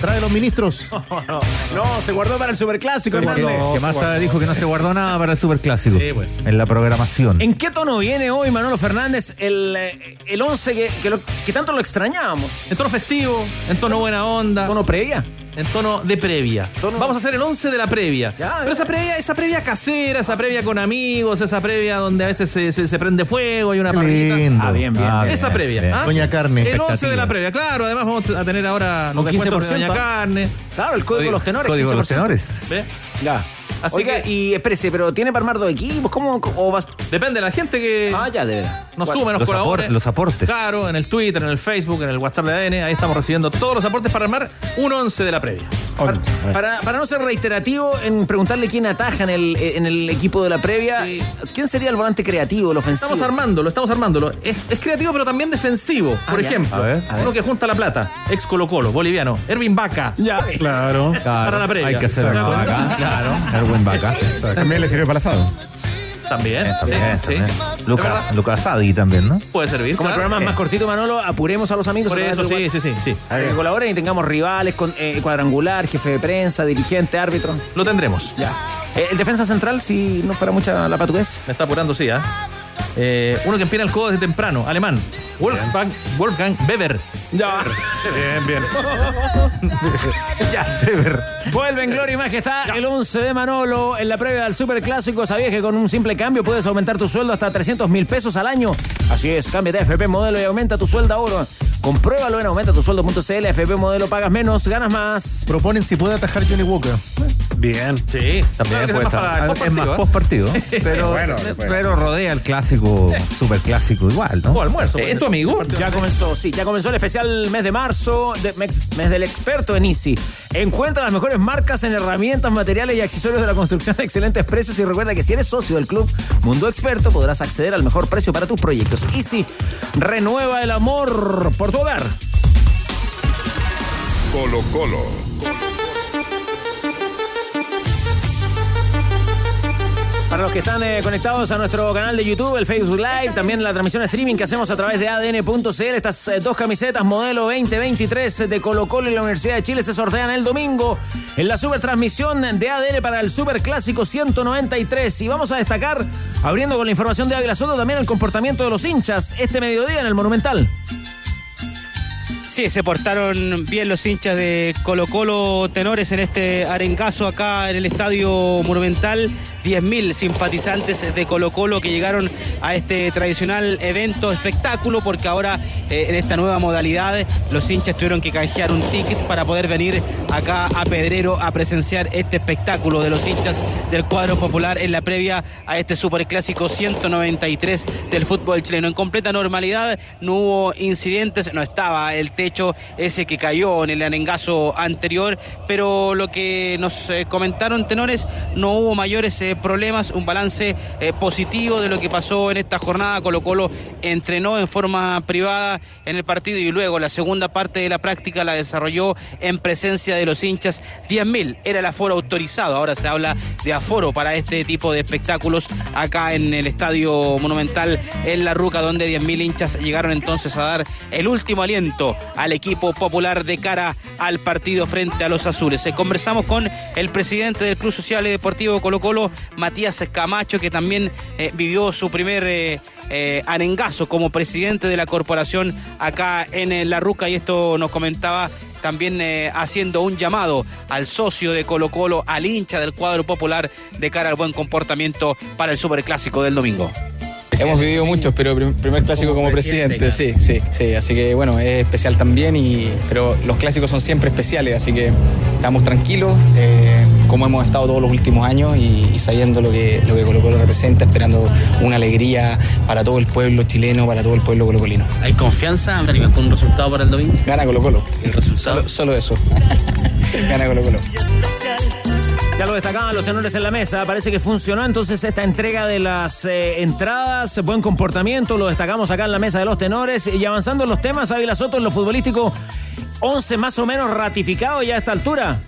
Trae los ministros. No, no, no, se guardó para el superclásico, Hernández. que Massa dijo que no se guardó nada para el superclásico. Sí, pues. En la programación. ¿En qué tono viene hoy Manolo Fernández el, eh, el 11 que, que, lo- que tanto lo extrañábamos? En tono festivo, en tono buena onda. ¿Tono previa? En tono de previa. Vamos a hacer el 11 de la previa. Ya, Pero ya. esa previa, esa previa casera, esa previa con amigos, esa previa donde a veces se, se- se prende fuego, hay una lindo. Ah, bien, bien. Ah, bien, Esa previa. bien. ¿ah? Doña Carne. El 11 de la previa, claro. Además vamos a tener ahora los Con descuentos de 15%, Doña ¿ah? Carne. Claro, el código de los tenores. Código de los 15%. tenores. ¿Ve? Ya. Así Oiga, que- y espérese, pero ¿tiene para armar dos equipos? ¿Cómo? ¿O vas? Depende de la gente que Ah, ya, de verdad. nos Bueno, sume, nos Los, colabore. apor- los aportes. Claro, en el Twitter, en el Facebook, en el WhatsApp de ADN. Ahí estamos recibiendo todos los aportes para armar un 11 de la previa. Para, para no ser reiterativo en preguntarle quién ataja en el, en el equipo de la previa, Sí. ¿quién sería el volante creativo, el ofensivo? Estamos armándolo, estamos armándolo. Es, es creativo, pero también defensivo. Por Ah, ya. ejemplo, A ver, a ver. uno que junta la plata, ex Colo Colo, boliviano, Ervin Vaca. Ya. Claro. Claro, Para la previa. Hay que hacer vaca. Claro. Vaca. También le sirve para el asado. También, Eh, también, sí, también. sí. Es Luca, Sadi también, ¿no? Puede servir. Como el programa es más cortito, Manolo, apuremos a los amigos. Por eso, sí, sí, sí, sí. Que colaboren y tengamos rivales, con, eh, cuadrangular, jefe de prensa, dirigente, árbitro. Lo tendremos. Ya. Eh, el defensa central, si no fuera mucha la patudez. Me está apurando, sí, ¿ah? Eh, uno que empieza el codo desde temprano, alemán. Wolfgang, Wolfgang Weber. Ya. Bien, bien. ya. Vuelve en gloria y majestad el 11 de Manolo en la previa del Super Clásico. ¿Sabías que con un simple cambio puedes aumentar tu sueldo hasta 300 mil pesos al año? Así es, cámbiate a FP Modelo y aumenta tu sueldo ahora. Compruébalo en aumentatusueldo.cl. FP Modelo pagas menos, ganas más. Proponen si puede atajar Johnny Walker. Bien. Sí, También puede estar. Es más post partido. Pero, Bueno, bueno. pero rodea el clásico, super clásico igual, ¿no? O almuerzo. ¿Es tu amigo? Ya comenzó, sí, ya comenzó el especial mes de marzo, de- mes, mes del experto en Easy. Encuentra las mejores marcas en herramientas, materiales y accesorios de la construcción a excelentes precios y recuerda que si eres socio del club Mundo Experto podrás acceder al mejor precio para tus proyectos. Easy, renueva el amor por tu hogar. Colo Colo. Para los que están eh, conectados a nuestro canal de YouTube, el Facebook Live, también la transmisión streaming que hacemos a través de ADN.cl, estas eh, dos camisetas modelo 2023 de Colo Colo y la Universidad de Chile se sortean el domingo en la super transmisión de ADN para el Super Clásico 193. Y vamos a destacar, abriendo con la información de Águila Soto, también el comportamiento de los hinchas este mediodía en el Monumental. Sí, se portaron bien los hinchas de Colo Colo Tenores en este arengazo acá en el Estadio Monumental. 10.000 simpatizantes de Colo Colo que llegaron a este tradicional evento, espectáculo, porque ahora eh, en esta nueva modalidad los hinchas tuvieron que canjear un ticket para poder venir acá a Pedrero a presenciar este espectáculo de los hinchas del cuadro popular en la previa a este superclásico 193 del fútbol chileno. En completa normalidad, no hubo incidentes, no estaba el techo ese que cayó en el arengazo anterior, pero lo que nos eh, comentaron tenores, no hubo mayores eh, problemas, un balance eh, positivo de lo que pasó en esta jornada. Colo Colo entrenó en forma privada en el partido y luego la segunda parte de la práctica la desarrolló en presencia de los hinchas. 10.000 era el aforo autorizado, ahora se habla de aforo para este tipo de espectáculos acá en el Estadio Monumental en La Ruca, donde 10.000 hinchas llegaron entonces a dar el último aliento al equipo popular de cara al partido frente a los azules. Eh, Conversamos con el presidente del Club Social y Deportivo Colo Colo, Matías Camacho, que también eh, vivió su primer eh, arengazo como presidente de la corporación acá en La Ruca y esto nos comentaba también haciendo un llamado al socio de Colo Colo, al hincha del cuadro popular de cara al buen comportamiento para el superclásico del domingo. Hemos vivido muchos, pero prim- primer clásico como, presidente, sí, sí, sí. Así que bueno, es especial también, y, pero los clásicos son siempre especiales, así que estamos tranquilos, eh, como hemos estado todos los últimos años y, y sabiendo lo que, lo que Colo Colo representa, esperando una alegría para todo el pueblo chileno, para todo el pueblo colocolino. ¿Hay confianza con un resultado para el domingo? Gana Colo Colo. El resultado. Solo, solo eso. Gana Colo Colo. Ya lo destacaban los tenores en la mesa, parece que funcionó entonces esta entrega de las eh, entradas, buen comportamiento, lo destacamos acá en la mesa de los tenores y avanzando en los temas, Ávila Soto en lo futbolístico, 11 más o menos ratificado ya a esta altura.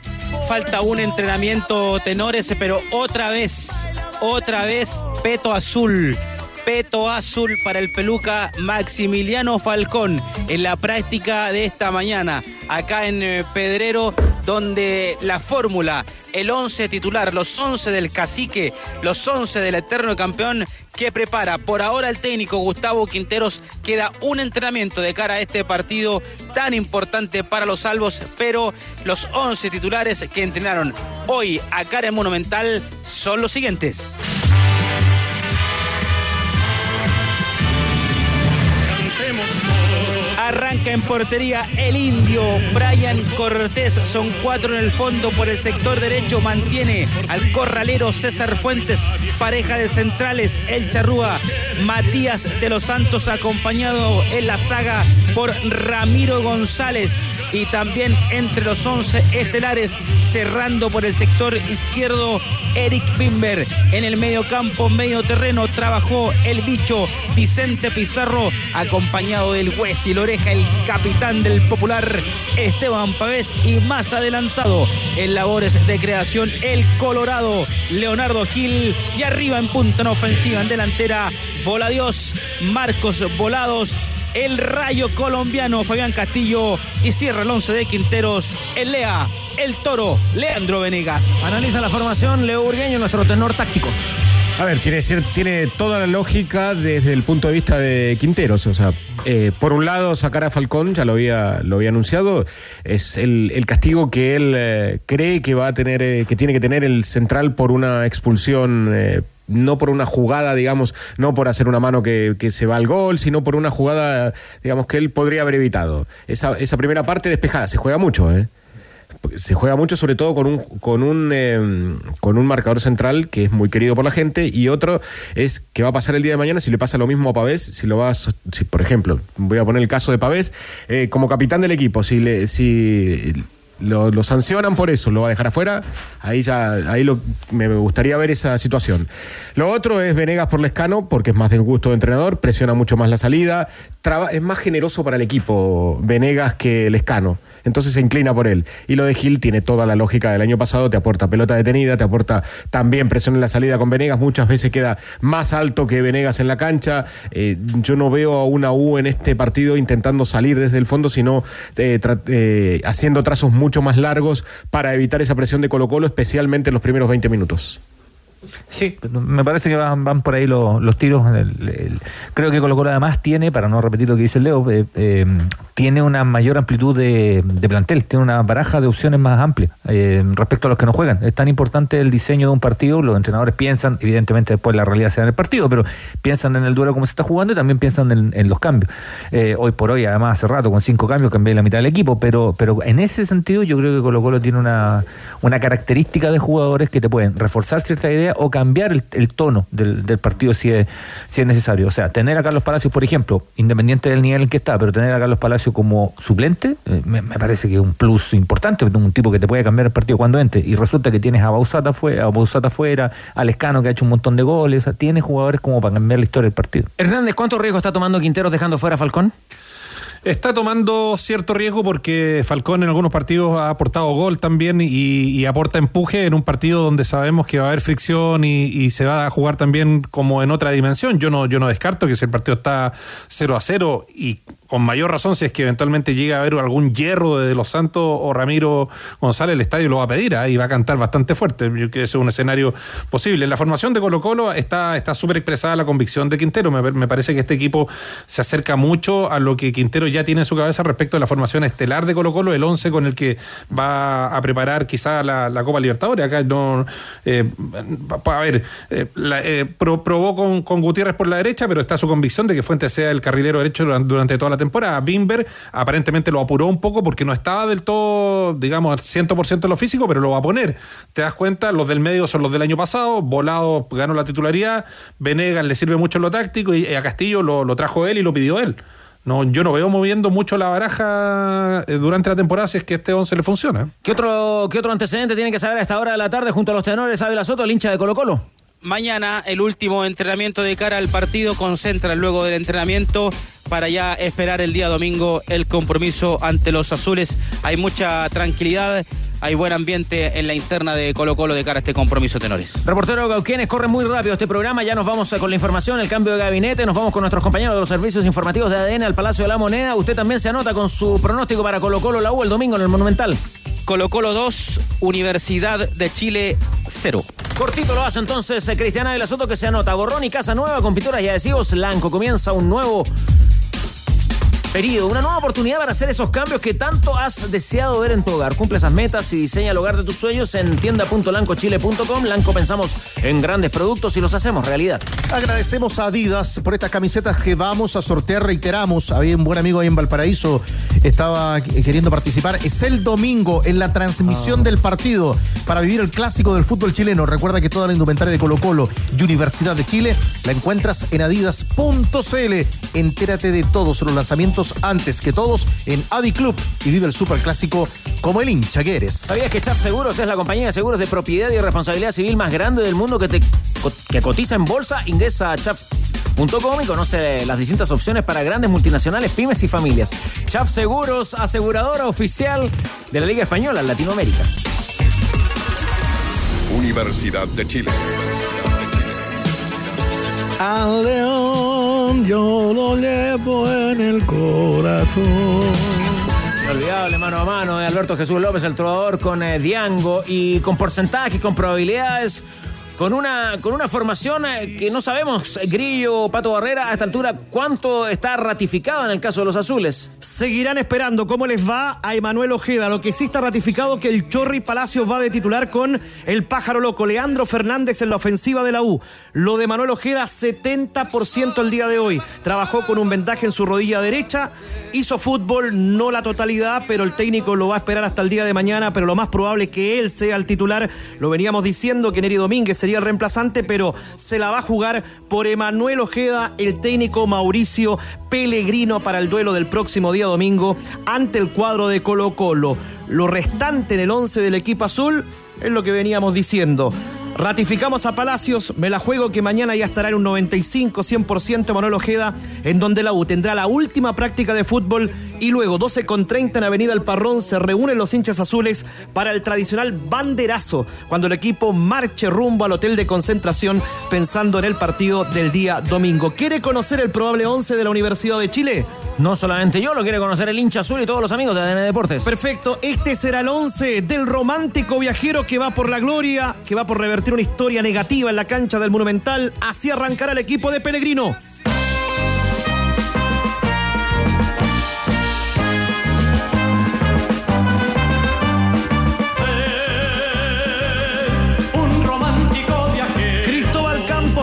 Falta un entrenamiento tenores, pero otra vez, otra vez peto azul. Peto azul para el peluca Maximiliano Falcón en la práctica de esta mañana, acá en eh, Pedrero, donde la fórmula, el 11 titular, los 11 del cacique, los 11 del eterno campeón que prepara por ahora el técnico Gustavo Quinteros, queda un entrenamiento de cara a este partido tan importante para los salvos, pero los 11 titulares que entrenaron hoy acá en Monumental son los siguientes. En portería el indio Brian Cortés. Son cuatro en el fondo por el sector derecho. Mantiene al corralero César Fuentes, pareja de centrales. El Charrúa Matías de los Santos, acompañado en la saga por Ramiro González. Y también entre los 11 estelares, cerrando por el sector izquierdo, Eric Bimber. En el medio campo, medio terreno, trabajó el bicho Vicente Pizarro, acompañado del Huesi Loreja, el capitán del popular Esteban Pavés. Y más adelantado en labores de creación, el Colorado Leonardo Gil. Y arriba en punta en ofensiva, en delantera, Voladios Marcos Volados. El rayo colombiano Fabián Castillo y cierra el 11 de Quinteros, el Lea, el Toro, Leandro Venegas. Analiza la formación Leo Burgueño, nuestro tenor táctico. A ver, tiene, tiene toda la lógica desde el punto de vista de Quinteros. O sea, eh, por un lado, sacar a Falcón, ya lo había, lo había anunciado, es el, el castigo que él eh, cree que va a tener, eh, que tiene que tener el central por una expulsión. eh, no por una jugada, digamos, no por hacer una mano que, que se va al gol, sino por una jugada, digamos, que él podría haber evitado. Esa, esa primera parte despejada, se juega mucho, ¿eh? Se juega mucho sobre todo con un con un eh, con un marcador central que es muy querido por la gente y otro es que va a pasar el día de mañana si le pasa lo mismo a Pavés si lo va a si por ejemplo voy a poner el caso de Pavés eh, como capitán del equipo si le si lo, sancionan por eso, lo va a dejar afuera. Ahí ya, ahí lo, me gustaría ver esa situación. Lo otro es Venegas por Lescano, porque es más del gusto de entrenador, presiona mucho más la salida, es más generoso para el equipo Venegas que Lescano. Entonces se inclina por él. Y lo de Gil tiene toda la lógica del año pasado, te aporta pelota detenida, te aporta también presión en la salida con Venegas, muchas veces queda más alto que Venegas en la cancha. Eh, yo no veo a una U en este partido intentando salir desde el fondo, sino eh, eh, haciendo trazos mucho más largos para evitar esa presión de Colo Colo, especialmente en los primeros 20 minutos. Sí, me parece que van, por ahí los, tiros. Creo que Colo Colo además tiene, para no repetir lo que dice Leo, eh, eh, tiene una mayor amplitud de, plantel, tiene una baraja de opciones más amplia eh, respecto a los que no juegan. Es tan importante el diseño de un partido, los entrenadores piensan, evidentemente después la realidad será en el partido, pero piensan en el duelo como se está jugando y también piensan en, los cambios. Hoy por hoy, además, hace rato, con cinco cambios, cambié la mitad del equipo, pero, pero en ese sentido yo creo que Colo Colo tiene una, una característica de jugadores que te pueden reforzar cierta idea o cambiar el, tono del, partido si es, si es necesario. O sea, tener a Carlos Palacios, por ejemplo, independiente del nivel en que está, pero tener a Carlos Palacios como suplente, eh, me, me parece que es un plus importante, un tipo que te puede cambiar el partido cuando entre. Y resulta que tienes a Bausata fuera, a Bausata fuera, a Lescano que ha hecho un montón de goles, o sea, tiene jugadores como para cambiar la historia del partido. Hernández, ¿cuánto riesgo está tomando Quinteros dejando fuera a Falcón? Está tomando cierto riesgo porque Falcón en algunos partidos ha aportado gol también y, aporta empuje en un partido donde sabemos que va a haber fricción y, y se va a jugar también como en otra dimensión. Yo no, yo no descarto que si el partido está 0 a 0 y con mayor razón si es que eventualmente llega a haber algún hierro de Los Santos o Ramiro González, el estadio lo va a pedir ¿ah? y va a cantar bastante fuerte. Yo creo que ese es un escenario posible. En la formación de Colo Colo está súper expresada la convicción de Quintero. Me, me parece que este equipo se acerca mucho a lo que Quintero ya tiene en su cabeza respecto a la formación estelar de Colo Colo, el 11 con el que va a preparar quizá la, Copa Libertadores. Acá no, eh, a ver, eh, eh, probó con, con, Gutiérrez por la derecha, pero está su convicción de que Fuentes sea el carrilero derecho durante, toda la temporada. Bimber aparentemente lo apuró un poco porque no estaba del todo, digamos, 100% en lo físico, pero lo va a poner. Te das cuenta, los del medio son los del año pasado, Volado ganó la titularidad, Venegas le sirve mucho en lo táctico y a Castillo lo, lo trajo él y lo pidió él. No, yo no veo moviendo mucho la baraja eh, durante la temporada si es que este 11 le funciona. ¿Qué otro, ¿Qué otro antecedente tiene que saber a esta hora de la tarde junto a los tenores Ávila Soto, el hincha de Colo Colo? Mañana el último entrenamiento de cara al partido concentra luego del entrenamiento para ya esperar el día domingo el compromiso ante los azules. Hay mucha tranquilidad hay buen ambiente en la interna de Colo Colo de cara a este compromiso, tenores. Reportero Gauquienes, corre muy rápido este programa, ya nos vamos con la información, el cambio de gabinete, nos vamos con nuestros compañeros de los servicios informativos de ADN al Palacio de la Moneda. Usted también se anota con su pronóstico para Colo Colo la U el domingo en el Monumental. Colo Colo 2, Universidad de Chile 0. Cortito lo hace entonces eh, Cristiana la Soto que se anota. Borrón y Casa Nueva con pinturas y adhesivos Lanco. Comienza un nuevo periodo, una nueva oportunidad para hacer esos cambios que tanto has deseado ver en tu hogar. Cumple esas metas y diseña el hogar de tus sueños en tienda.lancochile.com. Lanco pensamos en grandes productos y los hacemos realidad. Agradecemos a Adidas por estas camisetas que vamos a sortear, reiteramos. Había un buen amigo ahí en Valparaíso, estaba queriendo participar. Es el domingo en la transmisión ah. del partido para vivir el clásico del fútbol chileno. Recuerda que toda la indumentaria de Colo Colo y Universidad de Chile la encuentras en adidas.cl. Entérate de todos los lanzamientos antes que todos en Adi Club y vive el superclásico como el hincha que eres. ¿Sabías que Chaps Seguros es la compañía de seguros de propiedad y responsabilidad civil más grande del mundo que, te, que cotiza en bolsa? Ingresa a chaps.com y conoce las distintas opciones para grandes multinacionales, pymes y familias. Chaps Seguros, aseguradora oficial de la Liga Española en Latinoamérica. Universidad de Chile. Al león yo lo llevo en el corazón. Olvidable mano a mano de Alberto Jesús López, el trovador con eh, Diango y con porcentajes, con probabilidades con una, con una formación eh, que no sabemos, Grillo, Pato Barrera, a esta altura, cuánto está ratificado en el caso de los azules. Seguirán esperando cómo les va a Emanuel Ojeda. Lo que sí está ratificado que el Chorri Palacios va de titular con el pájaro loco. Leandro Fernández en la ofensiva de la U. Lo de Manuel Ojeda, 70% el día de hoy. Trabajó con un vendaje en su rodilla derecha. Hizo fútbol, no la totalidad, pero el técnico lo va a esperar hasta el día de mañana. Pero lo más probable es que él sea el titular. Lo veníamos diciendo que Neri Domínguez sería el reemplazante, pero se la va a jugar por Emanuel Ojeda, el técnico Mauricio Pellegrino para el duelo del próximo día domingo ante el cuadro de Colo Colo. Lo restante en el 11 del equipo azul es lo que veníamos diciendo. Ratificamos a Palacios, me la juego que mañana ya estará en un 95-100% Manuel Ojeda, en donde la U tendrá la última práctica de fútbol y luego 12 con 30 en Avenida El Parrón se reúnen los hinchas azules para el tradicional banderazo, cuando el equipo marche rumbo al hotel de concentración pensando en el partido del día domingo. ¿Quiere conocer el probable 11 de la Universidad de Chile? No solamente yo, lo quiere conocer el hincha azul y todos los amigos de ADN Deportes. Perfecto, este será el 11 del romántico viajero que va por la gloria, que va por revertir una historia negativa en la cancha del Monumental. Así arrancará el equipo de Pellegrino.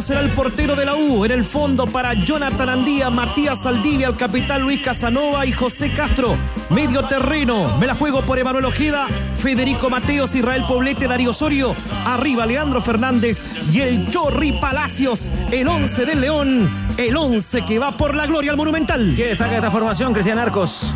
Será el portero de la U. En el fondo para Jonathan Andía, Matías Saldivia, el capitán Luis Casanova y José Castro. Medio terreno. Me la juego por Emanuel Ojeda, Federico Mateos, Israel Poblete, Darío Osorio. Arriba Leandro Fernández y el Chorri Palacios. El 11 del León. El 11 que va por la gloria al Monumental. ¿Qué destaca esta formación, Cristian Arcos?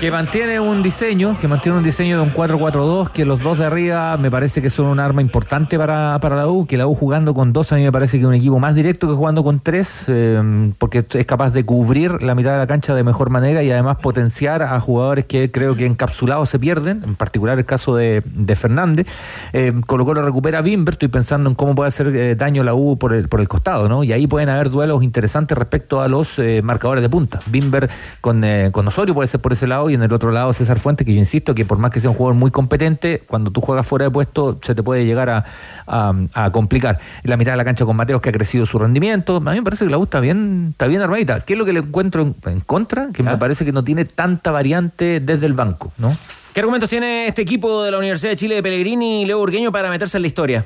Que mantiene un diseño, que mantiene un diseño de un 4-4-2, que los dos de arriba me parece que son un arma importante para, para la U, que la U jugando con dos a mí me parece que es un equipo más directo que jugando con tres, eh, porque es capaz de cubrir la mitad de la cancha de mejor manera y además potenciar a jugadores que creo que encapsulados se pierden, en particular el caso de, de Fernández. Eh, Colo Colo recupera Bimber, estoy pensando en cómo puede hacer eh, daño la U por el, por el costado, ¿no? Y ahí pueden haber duelos interesantes respecto a los eh, marcadores de punta. Bimber con, eh, con Osorio puede ser por ese lado y en el otro lado César Fuentes, que yo insisto que por más que sea un jugador muy competente, cuando tú juegas fuera de puesto se te puede llegar a, a- a complicar. En la mitad de la cancha con Mateos que ha crecido su rendimiento, a mí me parece que la U está bien, está bien armadita. ¿Qué es lo que le encuentro en, en contra? Que me parece que no tiene tanta variante desde el banco, ¿no? ¿Qué argumentos tiene este equipo de la Universidad de Chile de Pellegrini y Leo Burgueño para meterse en la historia?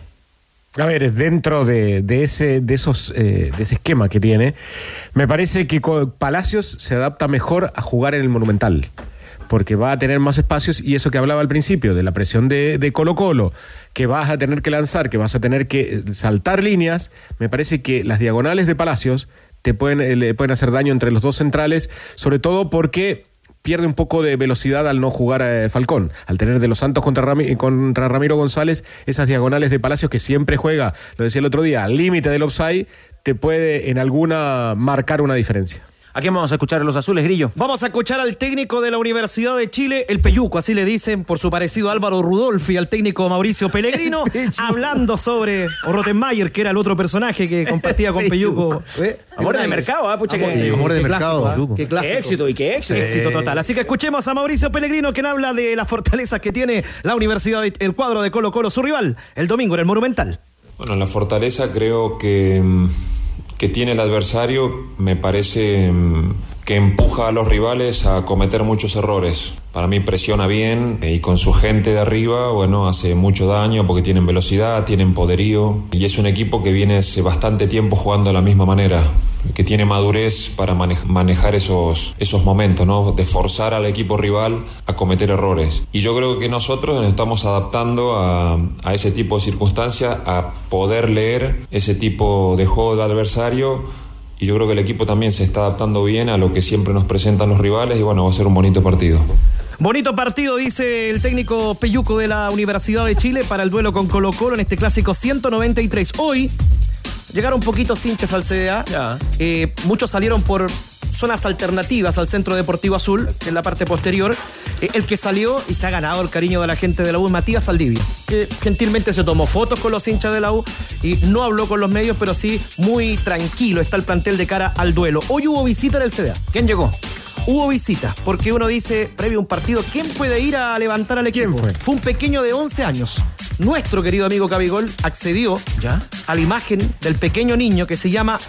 A ver, dentro de, de ese, de, esos, eh, de ese esquema que tiene, me parece que Palacios se adapta mejor a jugar en el Monumental. Porque va a tener más espacios y eso que hablaba al principio, de la presión de, de Colo Colo, que vas a tener que lanzar, que vas a tener que eh, saltar líneas, me parece que las diagonales de Palacios te pueden, eh, le pueden hacer daño entre los dos centrales, sobre todo porque pierde un poco de velocidad al no jugar a Falcón, al tener de los Santos contra, Rami- contra Ramiro González, esas diagonales de Palacios que siempre juega, lo decía el otro día, al límite del offside, te puede en alguna marcar una diferencia. ¿A quién vamos a escuchar los azules, Grillo? Vamos a escuchar al técnico de la Universidad de Chile, el Peyuco, así le dicen por su parecido a Álvaro Rudolfi, al técnico Mauricio Pellegrino, hablando sobre Rottenmeier, que era el otro personaje que compartía con Peyuco. ¿Eh? Amores de mercado, ¿ah? Pucha, Amor- que- sí, Amor de qué mercado. clásico, ¿ah? Qué Qué clásico. éxito y qué éxito. Éxito total. Así que escuchemos a Mauricio Pellegrino, quien habla de las fortalezas que tiene la Universidad, de- el cuadro de Colo Colo, su rival, el domingo en el Monumental. Bueno, la fortaleza creo que, mm, que tiene el adversario me parece mm, que empuja a los rivales a cometer muchos errores. Para mí presiona bien eh, y con su gente de arriba, bueno, hace mucho daño porque tienen velocidad, tienen poderío y es un equipo que viene hace bastante tiempo jugando de la misma manera, que tiene madurez para mane- manejar esos, esos momentos, ¿no? De forzar al equipo rival a cometer errores. Y yo creo que nosotros nos estamos adaptando a, a ese tipo de circunstancias, a poder leer ese tipo de juego del adversario. Y yo creo que el equipo también se está adaptando bien a lo que siempre nos presentan los rivales y bueno, va a ser un bonito partido. Bonito partido, dice el técnico Peyuco de la Universidad de Chile para el duelo con Colo Colo en este clásico 193. Hoy llegaron poquitos hinchas al CDA. Eh, muchos salieron por zonas alternativas al Centro Deportivo Azul, en la parte posterior. Eh, el que salió y se ha ganado el cariño de la gente de la U es Matías Saldivia, que gentilmente se tomó fotos con los hinchas de la U y no habló con los medios, pero sí muy tranquilo está el plantel de cara al duelo. Hoy hubo visita en el CDA. ¿Quién llegó? Hubo visita, porque uno dice, previo a un partido, ¿quién puede ir a levantar al equipo? fue? un pequeño de 11 años. Nuestro querido amigo Cabigol accedió a la imagen del pequeño niño que se llama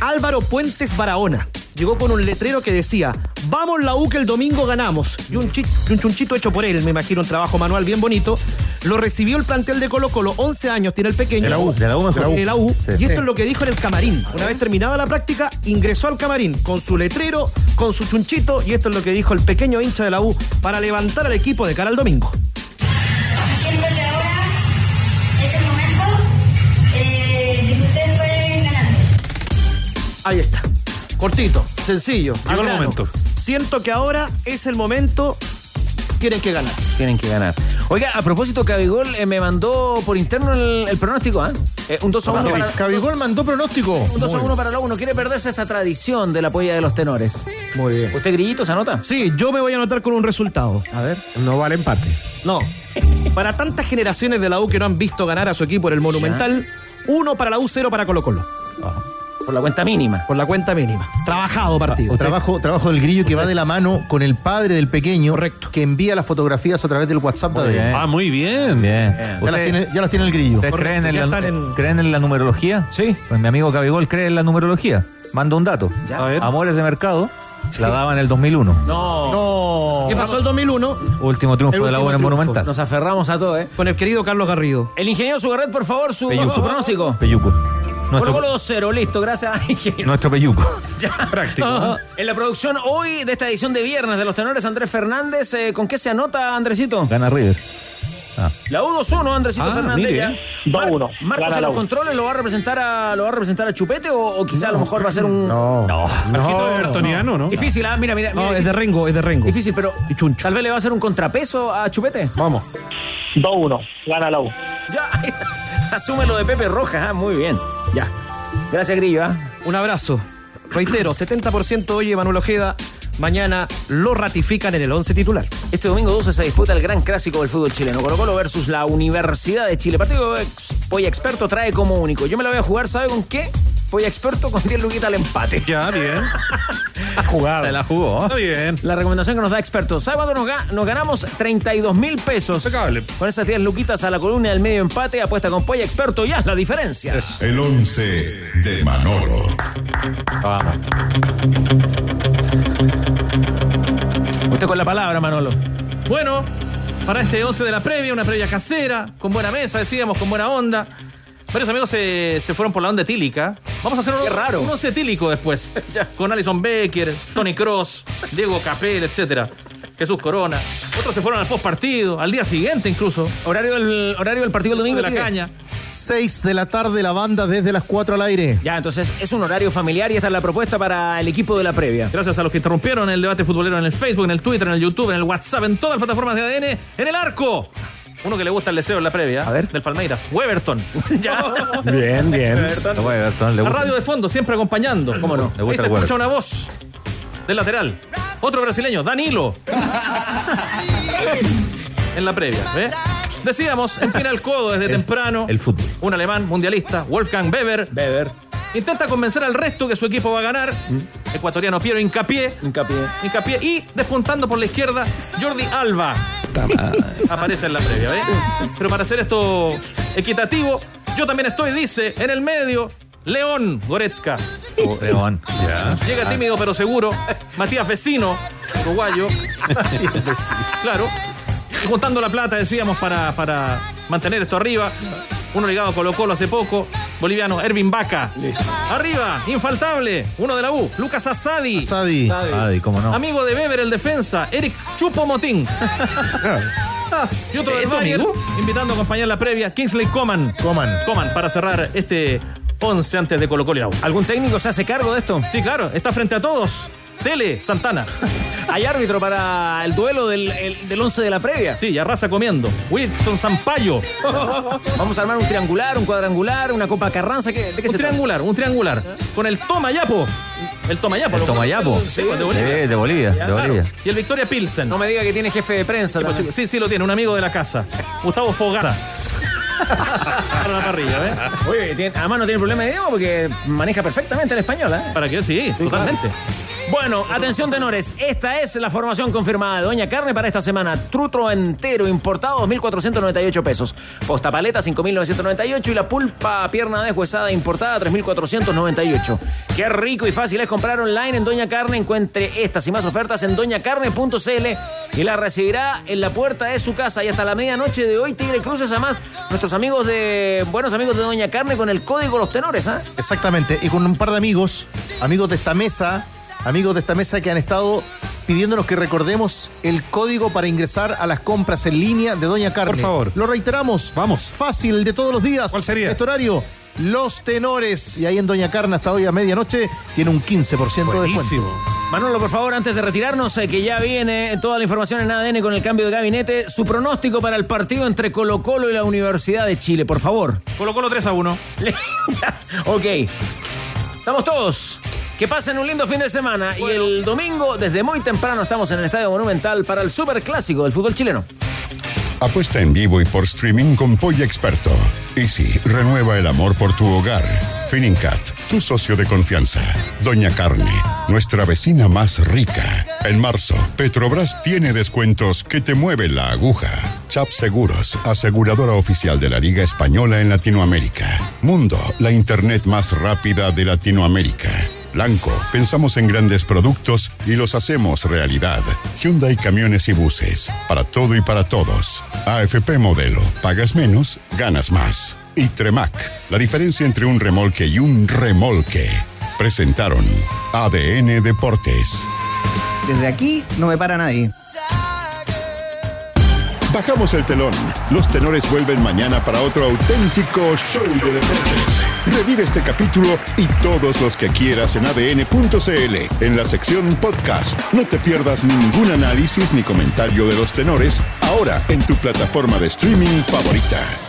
Álvaro Puentes Barahona. Llegó con un letrero que decía, vamos la U que el domingo ganamos. Y un, chi- y un chunchito hecho por él, me imagino, un trabajo manual bien bonito. Lo recibió el plantel de Colo Colo, 11 años tiene el pequeño. De la U, de la U mejor. De la U. Sí. Y esto es lo que dijo en el camarín. Una vez terminada la práctica, ingresó al camarín con su letrero, con su chunchito, y esto es lo que dijo el pequeño hincha de la U para levantar al equipo de cara al domingo. Siento que ahora es el momento eh, de que ustedes pueden ganar. Ahí está. Cortito, sencillo. Llegó el momento. Siento que ahora es el momento. Tienen que ganar. Tienen que ganar. Oiga, a propósito, Cabigol eh, me mandó por interno el, el pronóstico, ¿ah? Eh, un 2 a 1 para... Cabigol mandó pronóstico. Un 2 a 1 para la 1. ¿Quiere perderse esta tradición de la polla de los tenores? Muy bien. ¿Usted, Grillito, se anota? Sí, yo me voy a anotar con un resultado. A ver. No vale empate. No. Para tantas generaciones de la U que no han visto ganar a su equipo en el Monumental, uno para la U, cero para Colo Colo. Por la cuenta mínima. Por la cuenta mínima. Trabajado partido. Trabajo, trabajo del grillo que va de la mano con el padre del pequeño que envía las fotografías a través del WhatsApp de. ADN. Ah, muy bien. Bien. Ya las, tiene, ya las tiene el grillo. ¿Ustedes creen en, la, en- creen en la numerología? Sí. Pues mi amigo Cabigol cree en la numerología. Mando un dato. Ya. A ver. Amores de mercado la daba en el 2001. No. No. ¿Qué pasó el 2001? Último triunfo El de la U último en el triunfo. Monumental. Nos aferramos a todo, ¿eh? Con el querido Carlos Garrido. El ingeniero Sugarret, por favor, su, Peyuco. su pronóstico. Peyuco. Colo Nuestro, Colo 2-0, listo, gracias, nuestro Peyuco. Ya. Práctico. En la producción hoy de esta edición de viernes de los tenores Andrés Fernández, eh, ¿con qué se anota, Andresito? Gana River. La U 2-1, Andresito Ah, Fernández. mire. ya. 2-1. Marcos Gana en la los controles lo va a representar a lo va a representar a Chupete o, o quizá a lo mejor va a ser un No. no. Marquito de Bertoniano, ¿no? Difícil, ah, mira, mira, No, mira, es de Rengo, es de Rengo. difícil, pero tal vez le va a hacer un contrapeso a Chupete. Vamos. 2-1. Gana la U. Ya, asume lo de Pepe Rojas, ah, muy bien. Ya. Gracias, Grillo, ah. Un abrazo. Reitero, 70% hoy Manuel Ojeda. Mañana lo ratifican en el 11 titular. Este domingo 12 se disputa el gran clásico del fútbol chileno. Colo Colo versus la Universidad de Chile. Partido que Polla Experto trae como único. Yo me la voy a jugar, ¿sabe con qué? Polla Experto con 10 luquitas al empate. Ya, bien. Jugada. Se la jugó. Está bien. La recomendación que nos da Experto. ¿Sabe cuánto nos, ga- nos ganamos? 32 mil pesos. Impecable. Con esas 10 luquitas a la columna del medio empate. Apuesta con Polla Experto. Ya es la diferencia. El 11 de Manolo. Vamos. Usted con la palabra, Manolo. Bueno, para este 11 de la previa, una previa casera, con buena mesa, decíamos, con buena onda. Varios amigos se, se fueron por la onda etílica. Vamos a hacer un, raro. un once etílico después. Con Alison Becker, Tony Cross, Diego Capel, etcétera. Jesús Corona. Otros se fueron al post partido, al día siguiente incluso. Horario del, horario del partido del domingo. de la caña. 6 de la tarde, la banda desde las 4 al aire. Ya, entonces es un horario familiar y esta es la propuesta para el equipo de la previa. Gracias a los que interrumpieron el debate futbolero en el Facebook, en el Twitter, en el YouTube, en el WhatsApp, en todas las plataformas de ADN, en el arco. Uno que le gusta el deseo en la previa. A ver. Del Palmeiras. Weberton. ya. Bien, bien. Le La gusta. radio de fondo, siempre acompañando. ¿Cómo no? Le Ahí se el escucha Weberton. una voz del lateral. Otro brasileño, Danilo. en la previa, ¿ves? Decíamos, empina el codo desde temprano. El fútbol. Un alemán mundialista, Wolfgang Weber. Weber. Intenta convencer al resto que su equipo va a ganar. Ecuatoriano Piero Hincapié. Hincapié. Hincapié. Y despuntando por la izquierda, Jordi Alba. Aparece en la previa, ¿ves? Pero para hacer esto equitativo, yo también estoy, dice, en el medio, León Goretzka. Oh, León. Llega tímido pero seguro. Matías Vecino, uruguayo. Claro. Y juntando la plata, decíamos, para, para mantener esto arriba. Uno ligado a Colo Colo hace poco. Boliviano, Ervin Vaca. Arriba, infaltable. Uno de la U, Lucas Asadi. Sadi. Adi, cómo no. Amigo de Weber, el defensa, Eric Chupomotín. y otro del ¿Es tu Bayern, invitando a acompañar la previa, Kingsley Coman. Coman. Coman, para cerrar este 11 antes de Colo Colo y la U. ¿Algún técnico se hace cargo de esto? Sí, claro, está frente a todos. Tele, Santana. Hay árbitro para el duelo del, el- del 11 de la previa. Sí, y arrasa comiendo. Winston Zampayo. Vamos a armar un triangular, un cuadrangular, una copa Carranza. ¿qué, ¿De qué un se trata? triangular, un triangular. Con el Tomayapo. El Tomayapo. El ¿lo Tomayapo. Sí, de Bolivia. Sí, de Bolivia, de Claro. Bolivia. Y el Victoria Pilsen. No me diga que tiene jefe de prensa. Chico, Sí, sí, lo tiene, un amigo de la casa. Gustavo Fogata. Para la parrilla, tiene- además no tiene problema de idioma porque maneja perfectamente el español, ¿eh? ¿Para qué? Sí, totalmente. Bueno, atención tenores, esta es la formación confirmada de Doña Carne para esta semana. Trutro entero importado 2.498 pesos. Posta paleta 5.998 y la pulpa pierna deshuesada importada 3.498. Qué rico y fácil es comprar online en Doña Carne. Encuentre estas y más ofertas en doñacarne.cl y la recibirá en la puerta de su casa y hasta la medianoche de hoy Tigre Cruces además nuestros amigos de buenos amigos de Doña Carne con el código Los Tenores, ¿ah? Exactamente. Y con un par de amigos, amigos de esta mesa, amigos de esta mesa que han estado pidiéndonos que recordemos el código para ingresar a las compras en línea de Doña Carne. Por favor. Lo reiteramos. Vamos. Fácil, el de todos los días. ¿Cuál sería? Este horario. Los tenores. Y ahí en Doña Carne hasta hoy a medianoche tiene un 15% de descuento. Buenísimo. Manolo, por favor, antes de retirarnos, eh, que ya viene toda la información en ADN con el cambio de gabinete, su pronóstico para el partido entre Colo Colo y la Universidad de Chile, por favor. Colo Colo 3 a 1. Ya, ok. Estamos todos. Que pasen un lindo fin de semana y el domingo, desde muy temprano, estamos en el Estadio Monumental para el Super Clásico del fútbol chileno. Apuesta en vivo y por streaming con Polla Experto. Easy, renueva el amor por tu hogar. Finincat, tu socio de confianza. Doña Carne, nuestra vecina más rica. En marzo, Petrobras tiene descuentos que te mueven la aguja. Chap Seguros, aseguradora oficial de la Liga Española en Latinoamérica. Mundo, la internet más rápida de Latinoamérica. Blanco, pensamos en grandes productos y los hacemos realidad. Hyundai Camiones y Buses, para todo y para todos. AFP Modelo, pagas menos, ganas más. Y Tremac, la diferencia entre un remolque y un remolque. Presentaron ADN Deportes. Desde aquí no me para nadie. Bajamos el telón. Los tenores vuelven mañana para otro auténtico show de deportes. Revive este capítulo y todos los que quieras en adn.cl en la sección podcast. No te pierdas ningún análisis ni comentario de los tenores ahora en tu plataforma de streaming favorita.